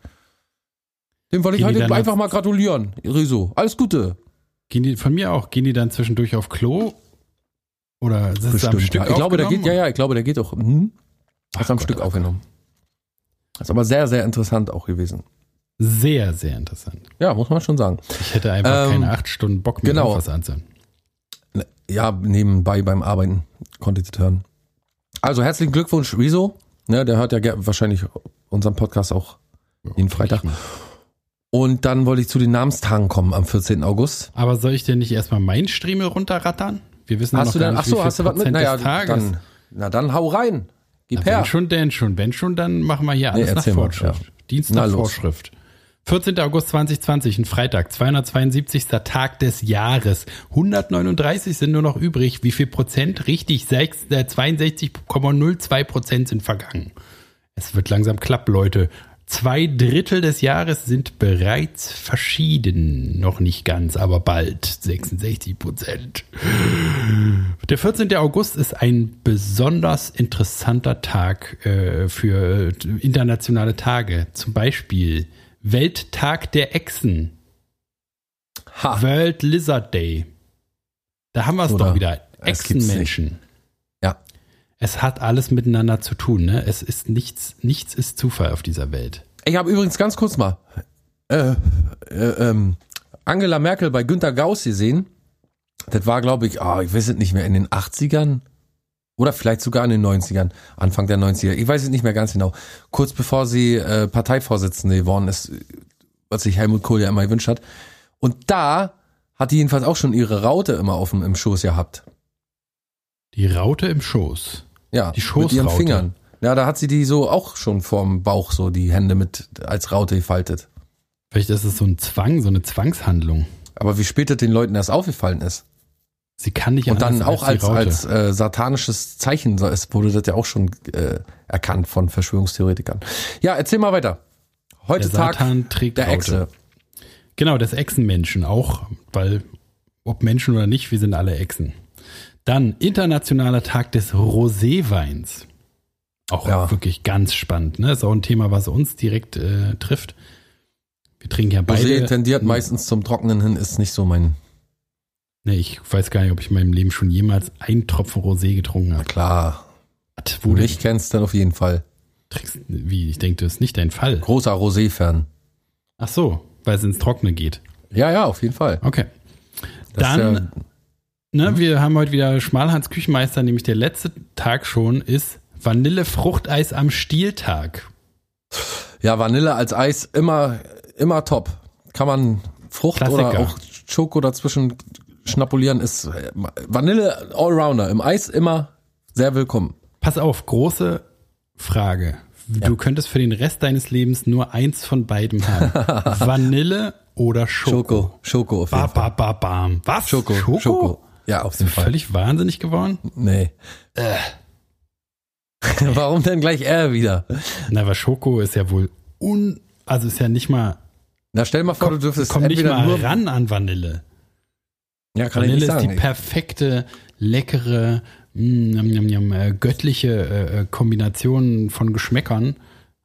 Dem wollte ich heute einfach mal gratulieren. Riso. Alles Gute. Gehen die, von mir auch, gehen die dann zwischendurch auf Klo? Oder ist es am Stück ja. Ich glaube, der geht, ja, ja, ich glaube, der geht auch, hm, hat am Gott, Stück aufgenommen. Das ist aber sehr, sehr interessant auch gewesen. Sehr, sehr interessant. Ja, muss man schon sagen. Ich hätte einfach ähm, keine acht Stunden Bock mehr genau. was anzuhören. Ja, nebenbei beim Arbeiten konnte ich das hören. Also herzlichen Glückwunsch, Riso. Ne, der hört ja wahrscheinlich unseren Podcast auch jeden Freitag. Und dann wollte ich zu den Namenstagen kommen am 14. August. Aber soll ich denn nicht erstmal meinen Striemel runterrattern? Wir wissen hast noch du denn, ach so, hast du was mit? Naja, dann, na dann hau rein. Gib na, her. Wenn schon, denn schon. Wenn schon, dann machen wir hier alles nee, nach Vorschrift. Mal, ja. Dienst nach Vorschrift. 14. August 2020, ein Freitag, 272. Tag des Jahres. 139 sind nur noch übrig. Wie viel Prozent? Richtig, 6, äh, 62,02 Prozent sind vergangen. Es wird langsam klapp, Leute. Zwei Drittel des Jahres sind bereits verschieden. Noch nicht ganz, aber bald. 66 Prozent. Der 14. August ist ein besonders interessanter Tag äh, für internationale Tage. Zum Beispiel Welttag der Echsen. Ha. World Lizard Day. Da haben wir es doch wieder. Echsenmenschen. Es hat alles miteinander zu tun, ne? Es ist nichts, nichts ist Zufall auf dieser Welt. Ich habe übrigens ganz kurz mal äh, äh, ähm, Angela Merkel bei Günter Gauss gesehen. Das war, glaube ich, oh, ich weiß es nicht mehr, in den 80ern oder vielleicht sogar in den 90ern, Anfang der 90er. Ich weiß es nicht mehr ganz genau. Kurz bevor sie äh, Parteivorsitzende geworden ist, was sich Helmut Kohl ja immer gewünscht hat. Und da hat die jedenfalls auch schon ihre Raute immer dem, im Schoß gehabt. Die Raute im Schoß? Ja, die Schoßraute. mit ihren Fingern. Ja, da hat sie die so auch schon vorm Bauch so die Hände mit als Raute gefaltet. Vielleicht ist es so ein Zwang, so eine Zwangshandlung. Aber wie später den Leuten das aufgefallen ist. Sie kann nicht Und dann auch als, als, als äh, satanisches Zeichen so, es wurde das ja auch schon äh, erkannt von Verschwörungstheoretikern. Ja, erzähl mal weiter. Heute der Tag der Echse. Genau, des Echsenmenschen auch, weil ob Menschen oder nicht, wir sind alle Echsen. Dann Internationaler Tag des Roséweins. Auch ja. wirklich ganz spannend. Ne? Ist auch ein Thema, was uns direkt äh, trifft. Wir trinken ja beide. Rosé tendiert meistens zum Trocknen hin, ist nicht so mein Nee, ich weiß gar nicht, ob ich in meinem Leben schon jemals einen Tropfen Rosé getrunken habe. Na klar. Was, wo du mich kennst, dann auf jeden Fall. Trinkst, wie? Ich denke, das ist nicht dein Fall. Großer Rosé-Fan. Ach so, weil es ins Trockene geht. Ja, ja, auf jeden Fall. Okay. Das dann, ja, ne, mhm. wir haben heute wieder Schmalhans Küchenmeister, nämlich der letzte Tag schon ist Vanillefruchteis am Stieltag. Ja, Vanille als Eis immer, immer top. Kann man Frucht Klassiker. oder auch Schoko dazwischen schnapulieren ist Vanille Allrounder. Im Eis immer sehr willkommen. Pass auf, große Frage. Du ja. könntest für den Rest deines Lebens nur eins von beiden haben. Vanille oder Schoko? Schoko, Schoko auf jeden ba, Fall. Ba, ba, bam. Was? Schoko, Schoko? Schoko. Ja, auf jeden Fall. Völlig wahnsinnig geworden? Nee. Äh. Warum denn gleich er wieder? Na, aber Schoko ist ja wohl un, also ist ja nicht mal. Na, stell mal vor, komm, du dürftest komm nicht mal nur ran an Vanille. Ja, kann Vanille ich nicht sagen. ist die perfekte, leckere, mh, mh, mh, göttliche äh, äh, Kombination von Geschmäckern.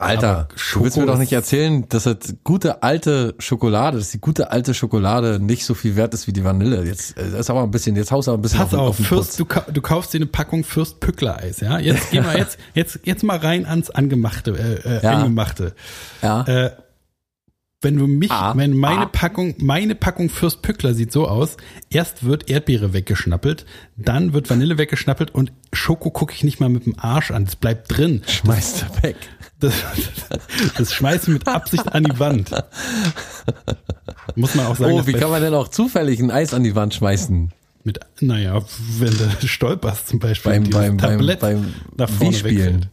Alter, du willst mir doch nicht erzählen, dass das gute alte Schokolade, dass die gute alte Schokolade nicht so viel wert ist wie die Vanille. Jetzt äh, ist aber ein bisschen, jetzt haust du aber ein bisschen Pass auf, auf Fürst, du, du, kaufst dir eine Packung Fürst Pückler Eis, ja? Jetzt geh mal jetzt jetzt jetzt mal rein ans angemachte äh, äh, ja. angemachte. Ja. Äh, wenn du mich, ah, wenn meine ah. Packung, meine Packung Fürst Pückler sieht so aus, erst wird Erdbeere weggeschnappelt, dann wird Vanille weggeschnappelt und Schoko gucke ich nicht mal mit dem Arsch an, das bleibt drin. Schmeißt er weg. Das, das schmeißt mit Absicht an die Wand. Muss man auch sagen. Oh, wie kann man denn auch zufällig ein Eis an die Wand schmeißen? Mit, naja, wenn du stolperst zum Beispiel, beim, beim, Tablett beim, beim nach vorne wegfällt.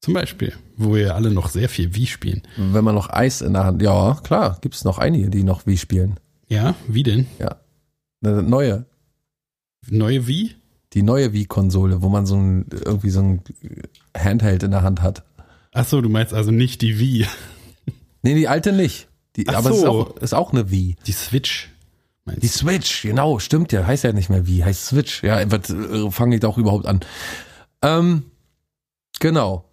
Zum Beispiel, wo wir alle noch sehr viel Wii spielen. Wenn man noch Eis in der Hand, ja, klar, gibt es noch einige, die noch Wii spielen. Ja, wie denn? Ja, eine neue. Neue Wii? Die neue Wii-Konsole, wo man so ein, irgendwie so ein Handheld in der Hand hat. Ach so, du meinst also nicht die Wii? Nee, die alte nicht. Die, Ach aber so. es ist auch, ist auch eine Wii. Die Switch. Die Switch, genau, stimmt ja. Heißt ja nicht mehr Wii, heißt Switch. Ja, was äh, fange ich da auch überhaupt an? Ähm, genau.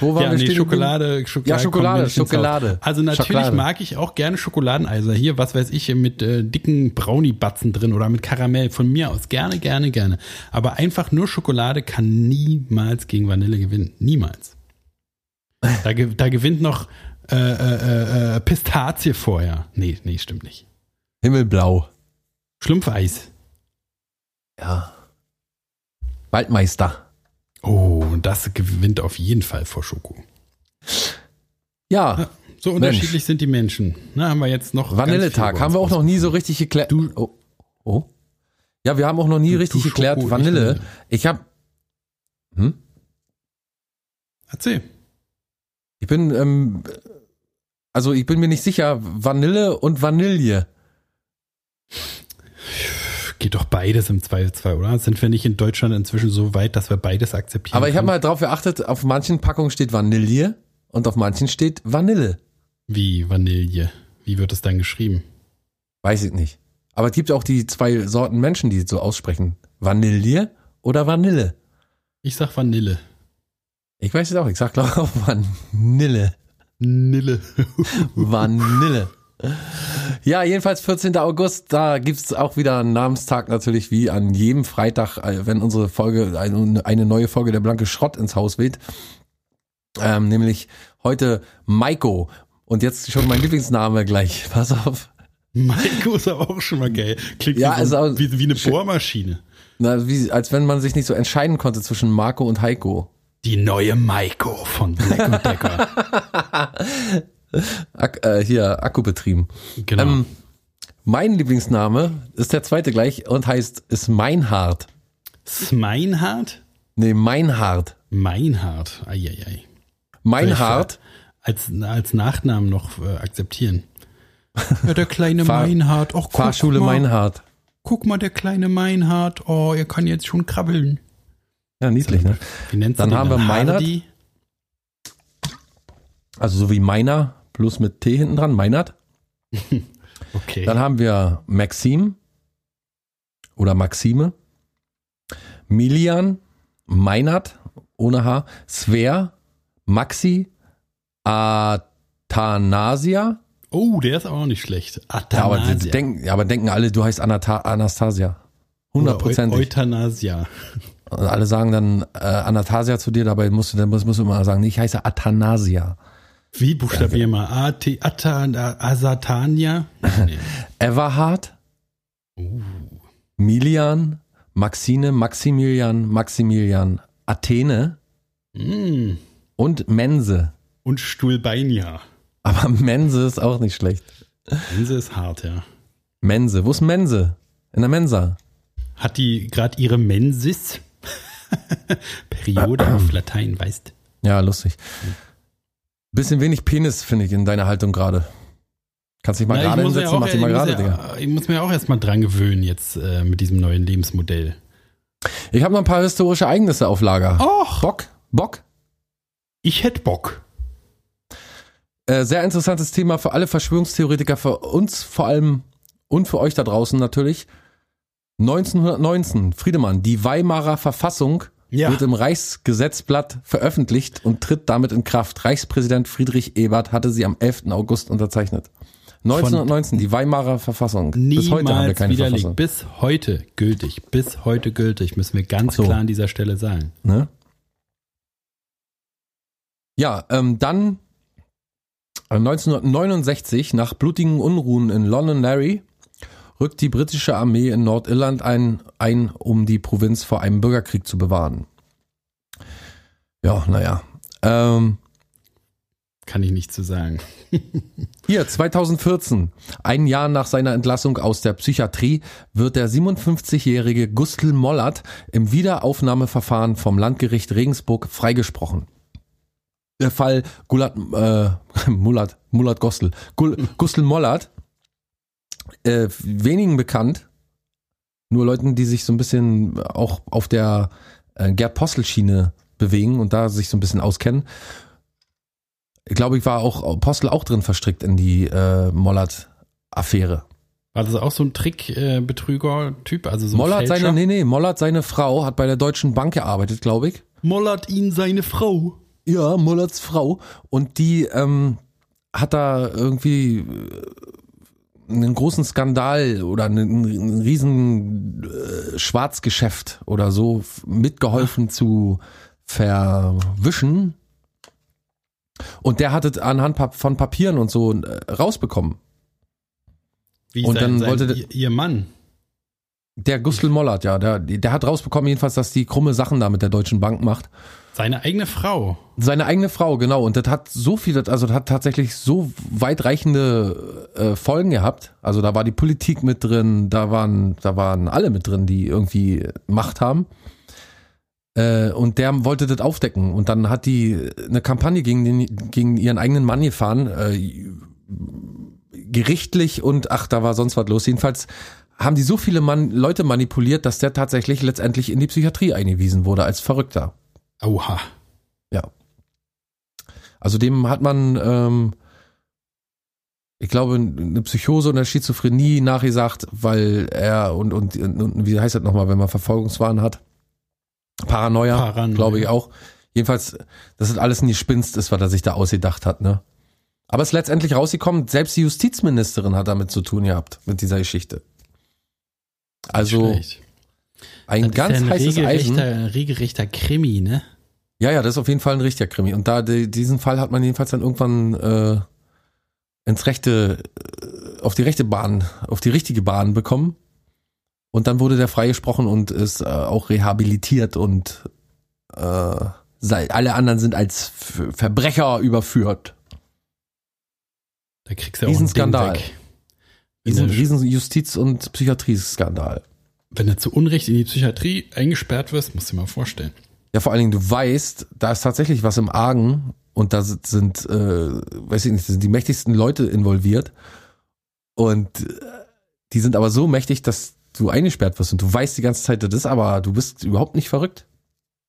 Wo waren ja, wir nee, Schokolade, Schokolade. Ja, Schokolade, Schokolade. Also natürlich Schokolade. mag ich auch gerne Schokoladeneiser. Hier, was weiß ich, mit äh, dicken Brownie-Batzen drin oder mit Karamell. Von mir aus gerne, gerne, gerne. Aber einfach nur Schokolade kann niemals gegen Vanille gewinnen. Niemals. Da, da gewinnt noch äh, äh, äh, Pistazie vorher. Nee, nee, stimmt nicht. Himmelblau. Schlumpfeis. Ja. Waldmeister. Oh, das gewinnt auf jeden Fall vor Schoko. Ja. so unterschiedlich Mensch. sind die Menschen. Na, haben wir jetzt noch. Vanilletag haben wir auch noch nie so richtig geklärt. Du, oh, oh. Ja, wir haben auch noch nie du, richtig du geklärt. Schoko, Vanille. Ich, ich habe. Hm? Erzähl. Ich bin ähm, Also ich bin mir nicht sicher, Vanille und Vanille. Geht doch beides im Zweifelsfall, oder? Sind wir nicht in Deutschland inzwischen so weit, dass wir beides akzeptieren? Aber ich habe mal drauf geachtet, auf manchen Packungen steht Vanille und auf manchen steht Vanille. Wie Vanille? Wie wird es dann geschrieben? Weiß ich nicht. Aber es gibt auch die zwei Sorten Menschen, die so aussprechen. Vanille oder Vanille. Ich sag Vanille. Ich weiß es auch. Ich sag glaube auch Vanille. Nille. Vanille. Ja, jedenfalls 14. August, da gibt's auch wieder einen Namenstag natürlich, wie an jedem Freitag, äh, wenn unsere Folge, eine, neue Folge der Blanke Schrott ins Haus weht. Ähm, nämlich heute Maiko. Und jetzt schon mein Lieblingsname gleich. Pass auf. Maiko ist aber auch schon mal geil. Klingt ja, wie, so, also, wie, wie eine Bohrmaschine. Na, wie, als wenn man sich nicht so entscheiden konnte zwischen Marco und Heiko. Die neue Maiko von Black Decker. Ak äh, hier, Akku betrieben. Genau. Ähm, mein Lieblingsname ist der zweite gleich und heißt ist Meinhard. Smeinhard? Nee, Meinhard. Meinhard. Eieiei. Meinhard. Als, als Nachnamen noch äh, akzeptieren. Ja, der kleine Fahr Meinhard. Och, Fahrschule mal. Meinhard. Guck mal, der kleine Meinhard. Oh, er kann jetzt schon krabbeln. Ja, niedlich, ne? Wie nennt Dann haben wir Meinhard. Also so wie Meiner, plus mit T hinten dran, Meinert. okay. Dann haben wir Maxim oder Maxime, Milian, Meinert ohne H, Sver, Maxi, Athanasia. Oh, der ist auch nicht schlecht. Athanasia. Ja, aber, denken, aber denken alle, du heißt Anata Anastasia. Hundertprozentig. Euthanasia. Alle sagen dann äh, Anastasia zu dir, dabei musst du, dann musst, musst du immer sagen, ich heiße Athanasia. Wie buchstabier mal? A, T, Atta, Asatania? Nee. Everhard? Uh. Milian? Maxine? Maximilian? Maximilian? Athene? Mm. Und Mense. Und Stulbeinia. Aber Mense ist auch nicht schlecht. Mense ist hart, ja. Mense. Wo ist Mense? In der Mensa. Hat die gerade ihre Mensis? Periode auf Latein, weißt Ja, lustig. Bisschen wenig Penis, finde ich, in deiner Haltung gerade. Kannst dich mal gerade hinsetzen, ja mach dich mal gerade, Digga. Ich muss mir auch erstmal dran gewöhnen jetzt äh, mit diesem neuen Lebensmodell. Ich habe noch ein paar historische Ereignisse auf Lager. Och. Bock? Bock? Ich hätte Bock. Äh, sehr interessantes Thema für alle Verschwörungstheoretiker, für uns vor allem und für euch da draußen natürlich. 1919, Friedemann, die Weimarer Verfassung ja. wird im Reichsgesetzblatt veröffentlicht und tritt damit in Kraft. Reichspräsident Friedrich Ebert hatte sie am 11. August unterzeichnet. 1919, Von die Weimarer Verfassung. Bis heute haben wir keine widerlegt. Verfassung. Bis heute gültig. Bis heute gültig, müssen wir ganz so. klar an dieser Stelle sagen. Ne? Ja, ähm, dann 1969 äh, nach blutigen Unruhen in Londonderry rückt die britische Armee in Nordirland ein, ein, um die Provinz vor einem Bürgerkrieg zu bewahren. Ja, naja. Ähm, Kann ich nicht zu sagen. Hier, 2014, ein Jahr nach seiner Entlassung aus der Psychiatrie, wird der 57-jährige Gustl Mollert im Wiederaufnahmeverfahren vom Landgericht Regensburg freigesprochen. Der Fall Gulat, äh, Mullert, Mullert Gostel, Gustl Mollert äh, wenigen bekannt. Nur Leuten, die sich so ein bisschen auch auf der äh, Gerd Postel-Schiene bewegen und da sich so ein bisschen auskennen. Ich glaube, ich war auch Postel auch drin verstrickt in die äh, Mollert-Affäre. War das auch so ein Trickbetrüger-Typ? Äh, also so Mollert seine, nee, nee, Mollert seine Frau hat bei der Deutschen Bank gearbeitet, glaube ich. Mollert ihn seine Frau. Ja, Mollerts Frau. Und die ähm, hat da irgendwie einen großen Skandal oder einen, einen riesen äh, Schwarzgeschäft oder so mitgeholfen zu verwischen. Und der hatte anhand von Papieren und so äh, rausbekommen. Wie und sein, dann wollte sein, ihr Mann. Der Gustl Mollert, ja, der, der hat rausbekommen jedenfalls, dass die krumme Sachen da mit der Deutschen Bank macht. Seine eigene Frau. Seine eigene Frau, genau. Und das hat so viel, also das hat tatsächlich so weitreichende äh, Folgen gehabt. Also da war die Politik mit drin, da waren, da waren alle mit drin, die irgendwie Macht haben. Äh, und der wollte das aufdecken. Und dann hat die eine Kampagne gegen, den, gegen ihren eigenen Mann gefahren. Äh, gerichtlich und ach, da war sonst was los. Jedenfalls haben die so viele Mann, Leute manipuliert, dass der tatsächlich letztendlich in die Psychiatrie eingewiesen wurde als Verrückter. Oha. Ja. Also dem hat man, ähm, ich glaube, eine Psychose und eine Schizophrenie nachgesagt, weil er und, und, und wie heißt das nochmal, wenn man Verfolgungswahn hat? Paranoia, Paranoia. glaube ich auch. Jedenfalls, dass das alles ein Gespinst ist, was er sich da ausgedacht hat, ne? Aber es ist letztendlich rausgekommen, selbst die Justizministerin hat damit zu tun gehabt, mit dieser Geschichte. Also, ein das ganz ist ja ein heißes Eisen. regelrechter Krimi, ne? Ja, ja, das ist auf jeden Fall ein richtiger Krimi. Und da die, diesen Fall hat man jedenfalls dann irgendwann äh, ins rechte, äh, auf die rechte Bahn, auf die richtige Bahn bekommen. Und dann wurde der freigesprochen und ist äh, auch rehabilitiert und äh, alle anderen sind als Verbrecher überführt. Da kriegst du auch einen Skandal. Riesen, riesen Justiz- und Psychiatrieskandal. Wenn du zu Unrecht in die Psychiatrie eingesperrt wirst, musst du dir mal vorstellen. Ja, vor allen Dingen, du weißt, da ist tatsächlich was im Argen und da sind, äh, weiß ich nicht, sind die mächtigsten Leute involviert und äh, die sind aber so mächtig, dass du eingesperrt wirst und du weißt die ganze Zeit, das ist aber, du bist überhaupt nicht verrückt.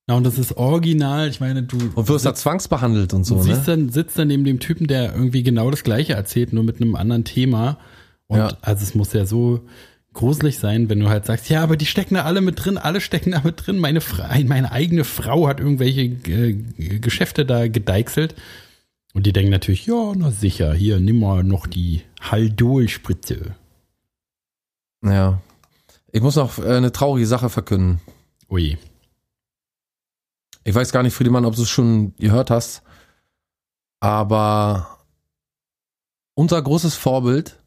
Ja, und das ist original. Ich meine, du. Und wirst da zwangsbehandelt und so, und siehst ne? Dann, sitzt dann neben dem Typen, der irgendwie genau das Gleiche erzählt, nur mit einem anderen Thema. Und ja. also es muss ja so gruselig sein, wenn du halt sagst, ja, aber die stecken da alle mit drin, alle stecken da mit drin. Meine, Fra meine eigene Frau hat irgendwelche äh, Geschäfte da gedeichselt. Und die denken natürlich, ja, na sicher, hier, nimm mal noch die Haldol-Spritze. Ja. Ich muss noch äh, eine traurige Sache verkünden. Ui. Ich weiß gar nicht, Friedemann, ob du es schon gehört hast, aber unser großes Vorbild,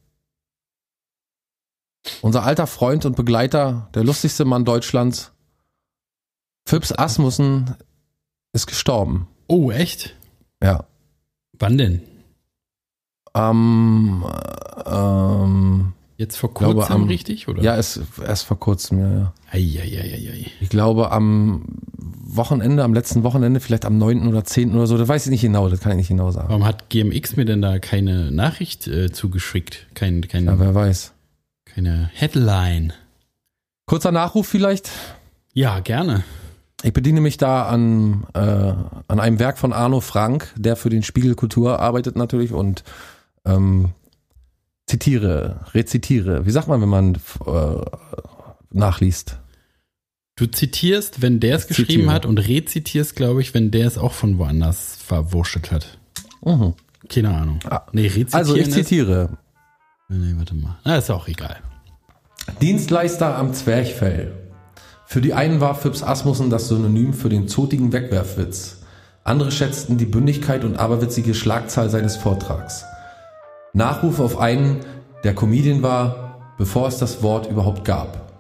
unser alter Freund und Begleiter, der lustigste Mann Deutschlands, Phipps Asmussen, ist gestorben. Oh, echt? Ja. Wann denn? Ähm, ähm, Jetzt vor kurzem glaube, am, richtig, oder? Ja, erst, erst vor kurzem, ja, ja. Ei, ei, ei, ei. Ich glaube am Wochenende, am letzten Wochenende, vielleicht am 9. oder 10. oder so, das weiß ich nicht genau, das kann ich nicht genau sagen. Warum hat GMX mir denn da keine Nachricht äh, zugeschickt? Kein, keine, ja, wer weiß. Keine Headline. Kurzer Nachruf vielleicht? Ja, gerne. Ich bediene mich da an, äh, an einem Werk von Arno Frank, der für den Spiegel Kultur arbeitet natürlich und ähm, zitiere, rezitiere. Wie sagt man, wenn man äh, nachliest? Du zitierst, wenn der es geschrieben hat und rezitierst, glaube ich, wenn der es auch von woanders verwurschtelt hat. Mhm. Keine Ahnung. Ah, nee, rezitieren also ich zitiere. nee, warte mal. Na, ist auch egal. Dienstleister am Zwerchfell. Für die einen war Phipps Asmussen das Synonym für den zotigen Wegwerfwitz. Andere schätzten die Bündigkeit und aberwitzige Schlagzahl seines Vortrags. Nachruf auf einen, der Comedian war, bevor es das Wort überhaupt gab.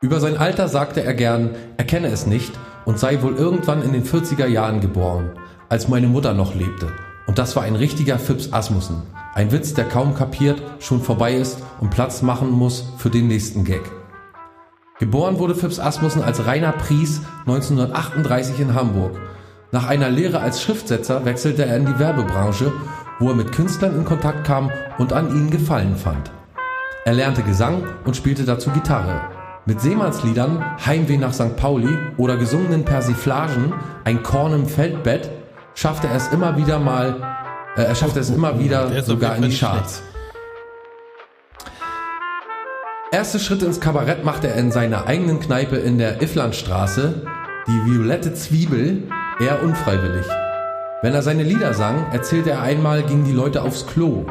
Über sein Alter sagte er gern, er kenne es nicht und sei wohl irgendwann in den 40er Jahren geboren, als meine Mutter noch lebte. Und das war ein richtiger Phipps Asmussen. Ein Witz, der kaum kapiert, schon vorbei ist und Platz machen muss für den nächsten Gag. Geboren wurde Phipps Asmussen als Rainer Pries 1938 in Hamburg. Nach einer Lehre als Schriftsetzer wechselte er in die Werbebranche wo er mit Künstlern in Kontakt kam und an ihnen Gefallen fand. Er lernte Gesang und spielte dazu Gitarre. Mit Seemannsliedern Heimweh nach St. Pauli oder gesungenen Persiflagen Ein Korn im Feldbett schaffte er es immer wieder mal, äh, er schaffte es immer wieder sogar in die Charts. Erste Schritte ins Kabarett machte er in seiner eigenen Kneipe in der Ifflandstraße, die Violette Zwiebel, eher unfreiwillig. Wenn er seine Lieder sang, erzählte er einmal, gingen die Leute aufs Klo.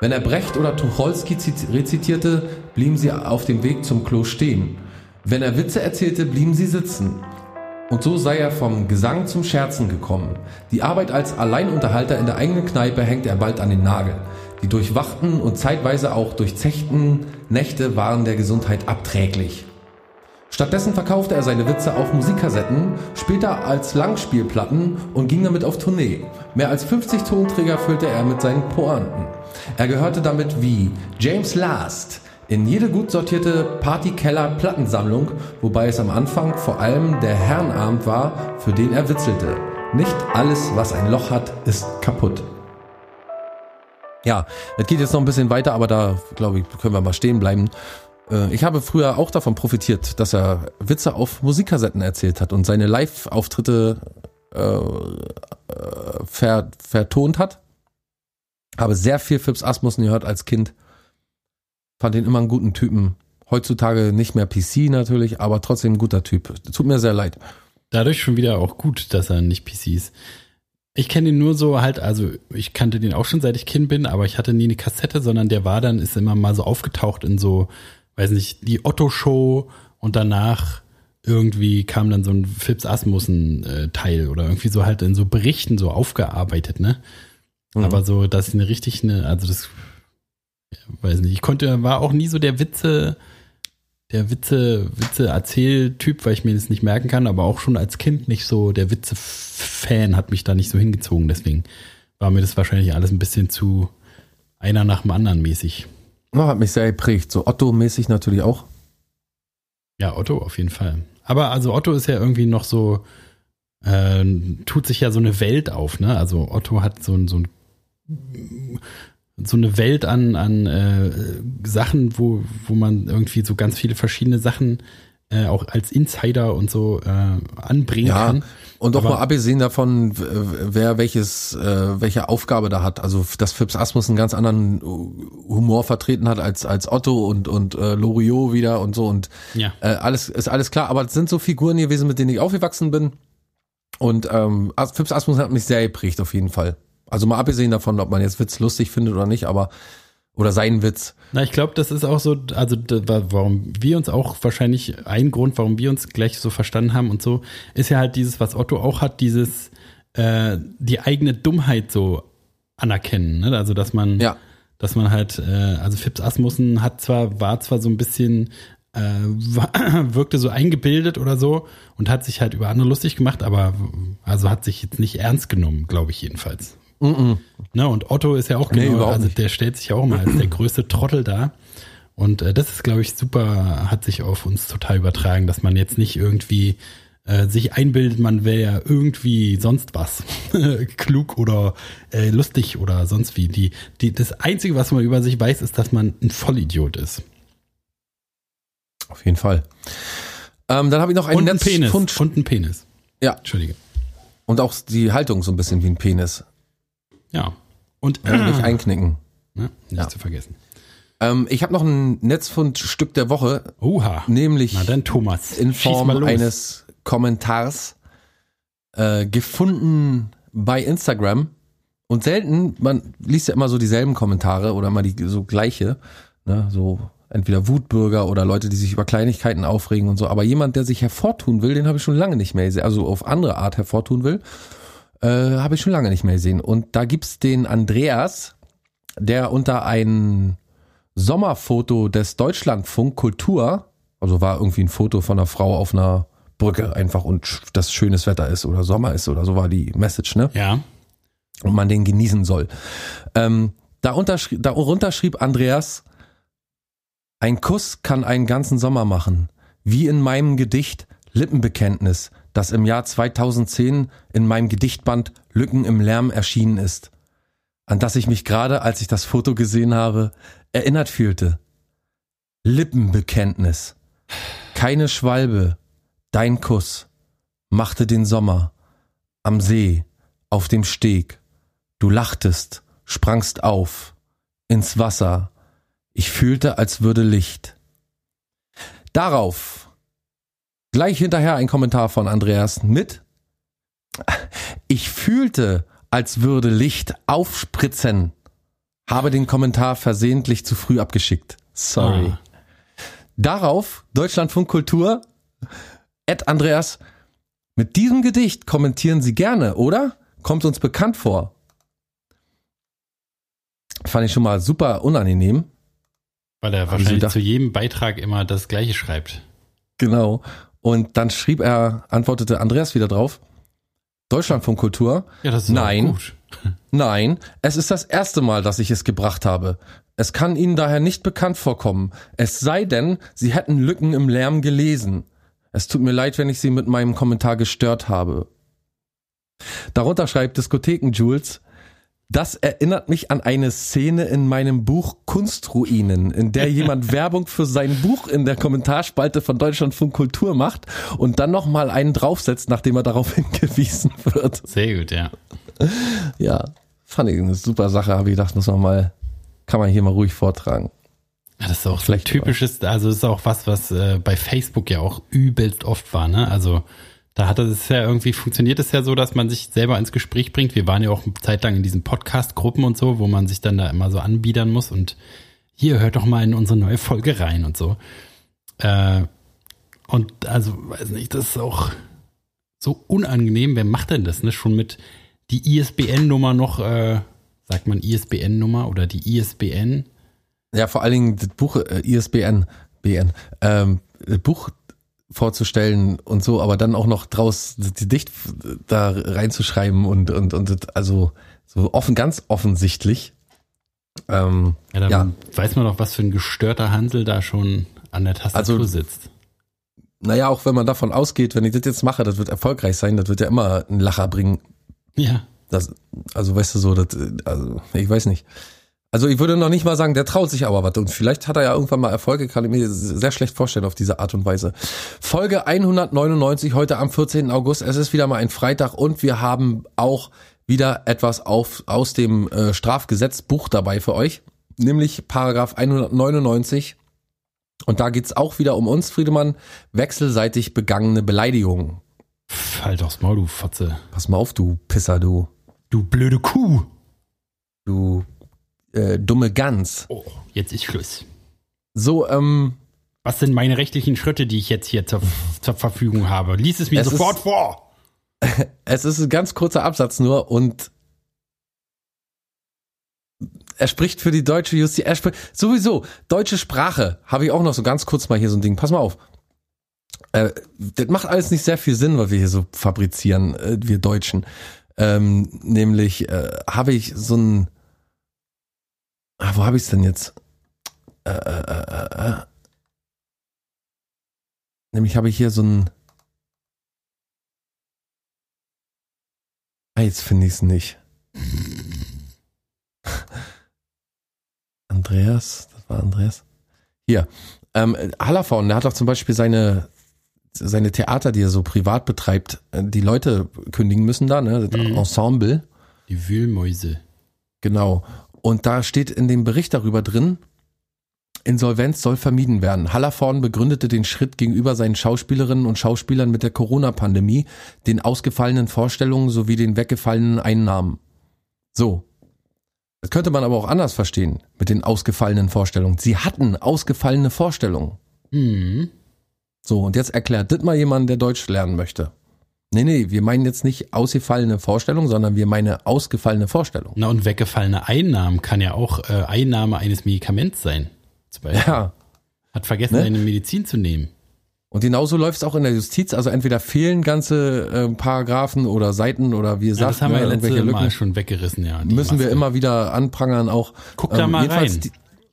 Wenn er Brecht oder Tucholsky rezitierte, blieben sie auf dem Weg zum Klo stehen. Wenn er Witze erzählte, blieben sie sitzen. Und so sei er vom Gesang zum Scherzen gekommen. Die Arbeit als Alleinunterhalter in der eigenen Kneipe hängt er bald an den Nagel. Die durchwachten und zeitweise auch durchzechten Nächte waren der Gesundheit abträglich. Stattdessen verkaufte er seine Witze auf Musikkassetten, später als Langspielplatten und ging damit auf Tournee. Mehr als 50 Tonträger füllte er mit seinen Pointen. Er gehörte damit wie James Last, in jede gut sortierte Partykeller-Plattensammlung, wobei es am Anfang vor allem der Herrenabend war, für den er witzelte. Nicht alles, was ein Loch hat, ist kaputt. Ja, es geht jetzt noch ein bisschen weiter, aber da, glaube ich, können wir mal stehen bleiben. Äh, ich habe früher auch davon profitiert, dass er Witze auf Musikkassetten erzählt hat und seine Live-Auftritte äh, äh, ver, vertont hat. Habe sehr viel Fips Asmussen gehört als Kind. Fand ihn immer einen guten Typen. Heutzutage nicht mehr PC natürlich, aber trotzdem ein guter Typ. Tut mir sehr leid. Dadurch schon wieder auch gut, dass er nicht PC ist. Ich kenne ihn nur so halt, also ich kannte den auch schon seit ich Kind bin, aber ich hatte nie eine Kassette, sondern der war dann, ist immer mal so aufgetaucht in so, weiß nicht, die Otto-Show und danach irgendwie kam dann so ein Phipps Asmussen-Teil oder irgendwie so halt in so Berichten so aufgearbeitet, ne? Mhm. Aber so, dass ich eine richtig eine, also das, weiß nicht, ich konnte, war auch nie so der Witze, der Witze, Witze-Erzähltyp, weil ich mir das nicht merken kann, aber auch schon als Kind nicht so, der Witze-Fan hat mich da nicht so hingezogen, deswegen war mir das wahrscheinlich alles ein bisschen zu einer nach dem anderen mäßig. Oh, hat mich sehr geprägt, so Otto-mäßig natürlich auch. Ja, Otto auf jeden Fall. Aber also Otto ist ja irgendwie noch so, äh, tut sich ja so eine Welt auf, ne? Also Otto hat so, so ein so eine Welt an, an äh, Sachen, wo, wo man irgendwie so ganz viele verschiedene Sachen äh, auch als Insider und so äh, anbringen ja, kann. Und auch mal abgesehen davon, wer welches, äh, welche Aufgabe da hat. Also dass Phipps Asmus einen ganz anderen Humor vertreten hat als als Otto und und äh, Loriot wieder und so und ja. äh, alles ist alles klar. Aber es sind so Figuren gewesen, mit denen ich aufgewachsen bin. Und ähm, Phipps Asmus hat mich sehr geprägt auf jeden Fall. Also mal abgesehen davon, ob man jetzt Witz lustig findet oder nicht, aber oder seinen Witz. Na, ich glaube, das ist auch so, also warum wir uns auch wahrscheinlich ein Grund, warum wir uns gleich so verstanden haben und so, ist ja halt dieses, was Otto auch hat, dieses äh, die eigene Dummheit so anerkennen, ne? Also dass man, ja. dass man halt, äh, also Fips Asmussen hat zwar, war zwar so ein bisschen äh, wirkte so eingebildet oder so und hat sich halt über andere lustig gemacht, aber also hat sich jetzt nicht ernst genommen, glaube ich jedenfalls. Mm -mm. Ne, und Otto ist ja auch genau, nee, also der stellt sich ja auch immer als der größte Trottel da. Und äh, das ist, glaube ich, super, hat sich auf uns total übertragen, dass man jetzt nicht irgendwie äh, sich einbildet, man wäre ja irgendwie sonst was. Klug oder äh, lustig oder sonst wie. Die, die, das Einzige, was man über sich weiß, ist, dass man ein Vollidiot ist. Auf jeden Fall. Ähm, dann habe ich noch einen und Netz Penis. Und ein Penis. Ja. Entschuldige. Und auch die Haltung so ein bisschen wie ein Penis. Ja. Und äh, nicht einknicken. Ja, nicht ja. zu vergessen. Ähm, ich habe noch ein Netzfundstück der Woche. Oha. Nämlich Na dann, Thomas. in Form eines Kommentars äh, gefunden bei Instagram. Und selten, man liest ja immer so dieselben Kommentare oder immer die so gleiche. Ne, so entweder Wutbürger oder Leute, die sich über Kleinigkeiten aufregen und so. Aber jemand, der sich hervortun will, den habe ich schon lange nicht mehr. Also auf andere Art hervortun will. Äh, Habe ich schon lange nicht mehr gesehen. Und da gibt's den Andreas, der unter ein Sommerfoto des Deutschlandfunk Kultur, also war irgendwie ein Foto von einer Frau auf einer Brücke einfach und das schönes Wetter ist oder Sommer ist oder so war die Message, ne? Ja. Und man den genießen soll. Ähm, da darunter schrieb Andreas, ein Kuss kann einen ganzen Sommer machen. Wie in meinem Gedicht Lippenbekenntnis das im Jahr 2010 in meinem Gedichtband Lücken im Lärm erschienen ist, an das ich mich gerade, als ich das Foto gesehen habe, erinnert fühlte. Lippenbekenntnis. Keine Schwalbe, dein Kuss, machte den Sommer, am See, auf dem Steg. Du lachtest, sprangst auf, ins Wasser. Ich fühlte, als würde Licht. Darauf Gleich hinterher ein Kommentar von Andreas mit. Ich fühlte, als würde Licht aufspritzen. Habe den Kommentar versehentlich zu früh abgeschickt. Sorry. Ah. Darauf Deutschlandfunk Kultur. Ed Andreas. Mit diesem Gedicht kommentieren Sie gerne, oder? Kommt uns bekannt vor. Fand ich schon mal super unangenehm. Weil er wahrscheinlich zu jedem Beitrag immer das Gleiche schreibt. Genau. Und dann schrieb er, antwortete Andreas wieder drauf, Deutschlandfunkkultur. Ja, das ist nein, gut. nein, es ist das erste Mal, dass ich es gebracht habe. Es kann Ihnen daher nicht bekannt vorkommen, es sei denn, Sie hätten Lücken im Lärm gelesen. Es tut mir leid, wenn ich Sie mit meinem Kommentar gestört habe. Darunter schreibt Diskotheken Jules, das erinnert mich an eine Szene in meinem Buch Kunstruinen, in der jemand Werbung für sein Buch in der Kommentarspalte von Deutschlandfunk Kultur macht und dann nochmal einen draufsetzt, nachdem er darauf hingewiesen wird. Sehr gut, ja. Ja, fand ich eine super Sache, habe ich gedacht, muss man mal, kann man hier mal ruhig vortragen. Ja, das ist auch vielleicht typisches, also das ist auch was, was äh, bei Facebook ja auch übelst oft war, ne? Also da hat es ja irgendwie, funktioniert es ja so, dass man sich selber ins Gespräch bringt. Wir waren ja auch eine Zeit lang in diesen Podcast-Gruppen und so, wo man sich dann da immer so anbiedern muss und hier hört doch mal in unsere neue Folge rein und so. Äh, und also, weiß nicht, das ist auch so unangenehm. Wer macht denn das, ne? Schon mit die ISBN-Nummer noch, äh, sagt man ISBN-Nummer oder die ISBN? Ja, vor allen Dingen das Buch äh, ISBN, BN, ähm, Buch vorzustellen und so, aber dann auch noch draus die Dicht da reinzuschreiben und und und also so offen, ganz offensichtlich. Ähm, ja, dann ja. weiß man doch, was für ein gestörter Hansel da schon an der Tastatur also, sitzt. Naja, auch wenn man davon ausgeht, wenn ich das jetzt mache, das wird erfolgreich sein, das wird ja immer einen Lacher bringen. Ja. Das, also weißt du so, das, also ich weiß nicht. Also ich würde noch nicht mal sagen, der traut sich aber was. Und vielleicht hat er ja irgendwann mal Erfolge, kann ich mir sehr schlecht vorstellen auf diese Art und Weise. Folge 199 heute am 14. August. Es ist wieder mal ein Freitag und wir haben auch wieder etwas auf, aus dem äh, Strafgesetzbuch dabei für euch. Nämlich Paragraph 199. Und da geht's auch wieder um uns, Friedemann. Wechselseitig begangene Beleidigungen. Halt aufs Maul, du Fotze. Pass mal auf, du Pisser, du. Du blöde Kuh. Du äh, dumme Gans. Oh, jetzt ist Schluss. So, ähm. Was sind meine rechtlichen Schritte, die ich jetzt hier zur, zur Verfügung habe? Lies es mir es sofort ist, vor. Es ist ein ganz kurzer Absatz nur und er spricht für die deutsche Justiz. Er spricht sowieso deutsche Sprache. Habe ich auch noch so ganz kurz mal hier so ein Ding. Pass mal auf. Äh, das macht alles nicht sehr viel Sinn, was wir hier so fabrizieren, äh, wir Deutschen. Ähm, nämlich äh, habe ich so ein Ah, wo habe ich es denn jetzt? Äh, äh, äh, äh. Nämlich habe ich hier so ein. Ah, jetzt finde ich es nicht. Andreas, das war Andreas. Hier, ähm, Hallerfaun, der hat doch zum Beispiel seine seine Theater, die er so privat betreibt, äh, die Leute kündigen müssen da, ne? Das mhm. Ensemble. Die Wühlmäuse. Genau. Und da steht in dem Bericht darüber drin, Insolvenz soll vermieden werden. Hallervorn begründete den Schritt gegenüber seinen Schauspielerinnen und Schauspielern mit der Corona-Pandemie, den ausgefallenen Vorstellungen sowie den weggefallenen Einnahmen. So. Das könnte man aber auch anders verstehen mit den ausgefallenen Vorstellungen. Sie hatten ausgefallene Vorstellungen. Mhm. So, und jetzt erklärt das mal jemand, der Deutsch lernen möchte. Nee, nee, wir meinen jetzt nicht ausgefallene Vorstellung, sondern wir meinen ausgefallene Vorstellung. Na, und weggefallene Einnahmen kann ja auch äh, Einnahme eines Medikaments sein. Zum Beispiel. Ja. Hat vergessen, ne? eine Medizin zu nehmen. Und genauso läuft es auch in der Justiz. Also entweder fehlen ganze äh, Paragraphen oder Seiten oder wie ihr ja, das haben wir ja letzte Lücken. Mal schon weggerissen, ja. Müssen Maske. wir immer wieder anprangern auch. Guck da ähm, mal rein. Die,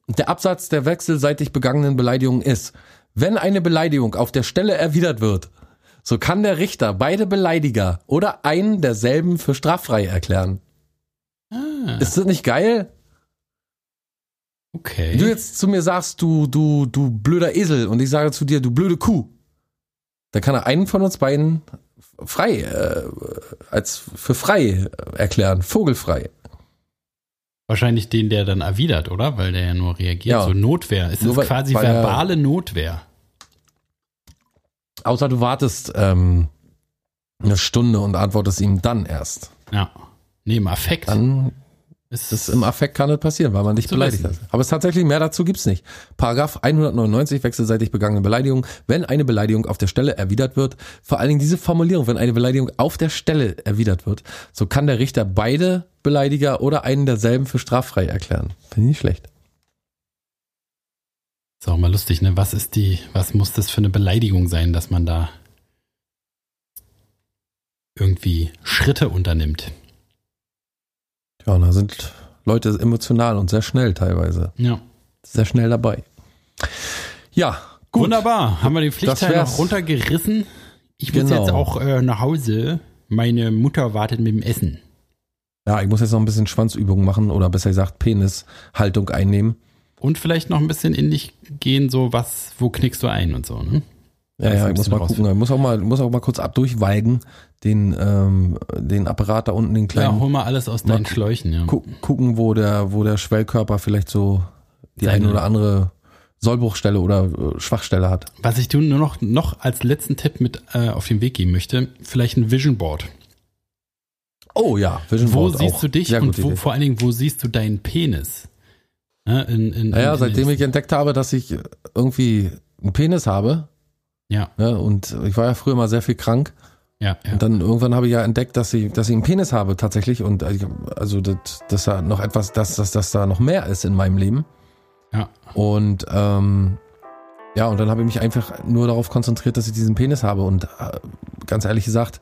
der Absatz der wechselseitig begangenen Beleidigung ist, wenn eine Beleidigung auf der Stelle erwidert wird, so kann der Richter beide Beleidiger oder einen derselben für straffrei erklären. Ah. Ist das nicht geil? Okay. Wenn du jetzt zu mir sagst, du, du, du blöder Esel und ich sage zu dir, du blöde Kuh, dann kann er einen von uns beiden frei, äh, als für frei erklären, vogelfrei. Wahrscheinlich den, der dann erwidert, oder? Weil der ja nur reagiert. Ja. So Notwehr. Es ist quasi verbale Notwehr. Außer du wartest ähm, eine Stunde und antwortest ihm dann erst. Ja. Nee, im Affekt. Dann ist das im Affekt kann das passieren, weil man dich beleidigt hat. Aber es tatsächlich mehr dazu gibt's nicht. Paragraph 199 wechselseitig begangene Beleidigung. Wenn eine Beleidigung auf der Stelle erwidert wird, vor allen Dingen diese Formulierung, wenn eine Beleidigung auf der Stelle erwidert wird, so kann der Richter beide Beleidiger oder einen derselben für straffrei erklären. Finde ich nicht schlecht. Ist auch mal lustig, ne? Was ist die, was muss das für eine Beleidigung sein, dass man da irgendwie Schritte unternimmt? Ja, da sind Leute emotional und sehr schnell teilweise. Ja. Sehr schnell dabei. Ja, gut. Wunderbar. Haben wir den Das Pflichtteil noch runtergerissen. Ich muss Genau. jetzt auch äh, nach Hause. Meine Mutter wartet mit dem Essen. Ja, ich muss jetzt noch ein bisschen Schwanzübungen machen oder besser gesagt Penishaltung einnehmen. Und vielleicht noch ein bisschen in dich gehen, so was, wo knickst du ein und so, ne? Ja, ja, ich muss mal gucken. Ich muss auch mal, muss auch mal kurz ab durchweigen, den, ähm, den Apparat da unten, den Ja, kleinen. hol mal alles aus deinen Schläuchen, ja. gu gucken, wo der, wo der Schwellkörper vielleicht so die Seine- eine oder andere Sollbruchstelle oder äh, Schwachstelle hat. Was ich dir nur noch, noch als letzten Tipp mit äh, auf den Weg geben möchte, vielleicht ein Vision Board. Oh ja, Vision Wo Board siehst auch. du dich Sehr und wo, Idee. vor allen Dingen, wo siehst du deinen Penis? Ja, in, in, Naja, in, seitdem ich entdeckt habe, dass ich irgendwie einen Penis habe, Ja, ne, und ich war ja früher mal sehr viel krank, ja, ja. Und dann irgendwann habe ich ja entdeckt, dass ich, dass ich einen Penis habe tatsächlich und äh, also das, dass da noch etwas, dass, dass, dass da noch mehr ist in meinem Leben. ja. Und ähm, ja, und dann habe ich mich einfach nur darauf konzentriert, dass ich diesen Penis habe. Und äh, ganz ehrlich gesagt,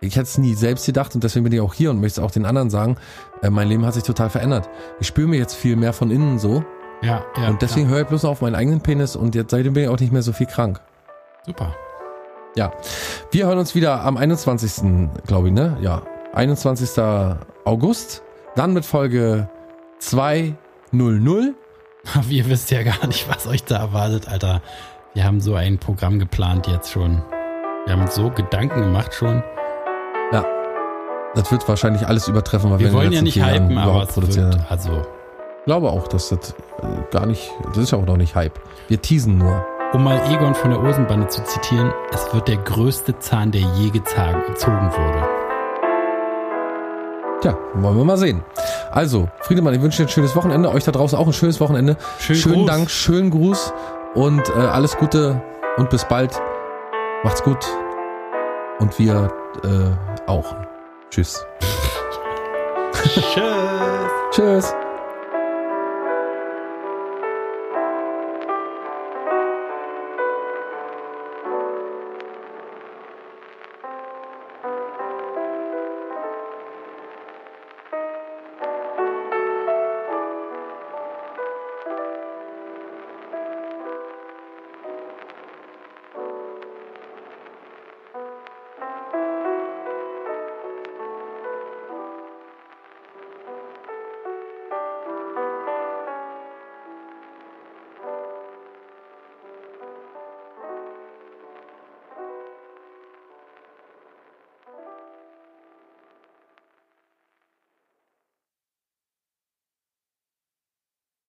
ich hätte es nie selbst gedacht und deswegen bin ich auch hier und möchte es auch den anderen sagen. Äh, mein Leben hat sich total verändert. Ich spüre mir jetzt viel mehr von innen so Ja, ja. und deswegen höre ich bloß auf meinen eigenen Penis und jetzt seitdem bin ich auch nicht mehr so viel krank. ja. Super. Ja, wir hören uns wieder am 21. glaube ich, ne? Ja, 21. August. Dann mit Folge 200. Aber ihr wisst ja gar nicht, was euch da erwartet, Alter. Wir haben so ein Programm geplant jetzt schon. Wir haben uns so Gedanken gemacht schon. Ja, das wird wahrscheinlich alles übertreffen, weil wir, Wir wollen ja nicht hypen, aber es produziert wird, also, Ich glaube auch, dass das äh, gar nicht, das ist ja auch noch nicht Hype. Wir teasen nur. um mal Egon von der Osenbande zu zitieren, es wird der größte Zahn, der je gezogen wurde. Tja, wollen wir mal sehen. Also, Friedemann, ich wünsche dir ein schönes Wochenende. Euch da draußen auch ein schönes Wochenende. Schönen schönen Gruß. Dank, schönen Gruß und äh, alles Gute und bis bald. Macht's gut. Und wir äh, auch. Tschüss. Tschüss. Tschüss.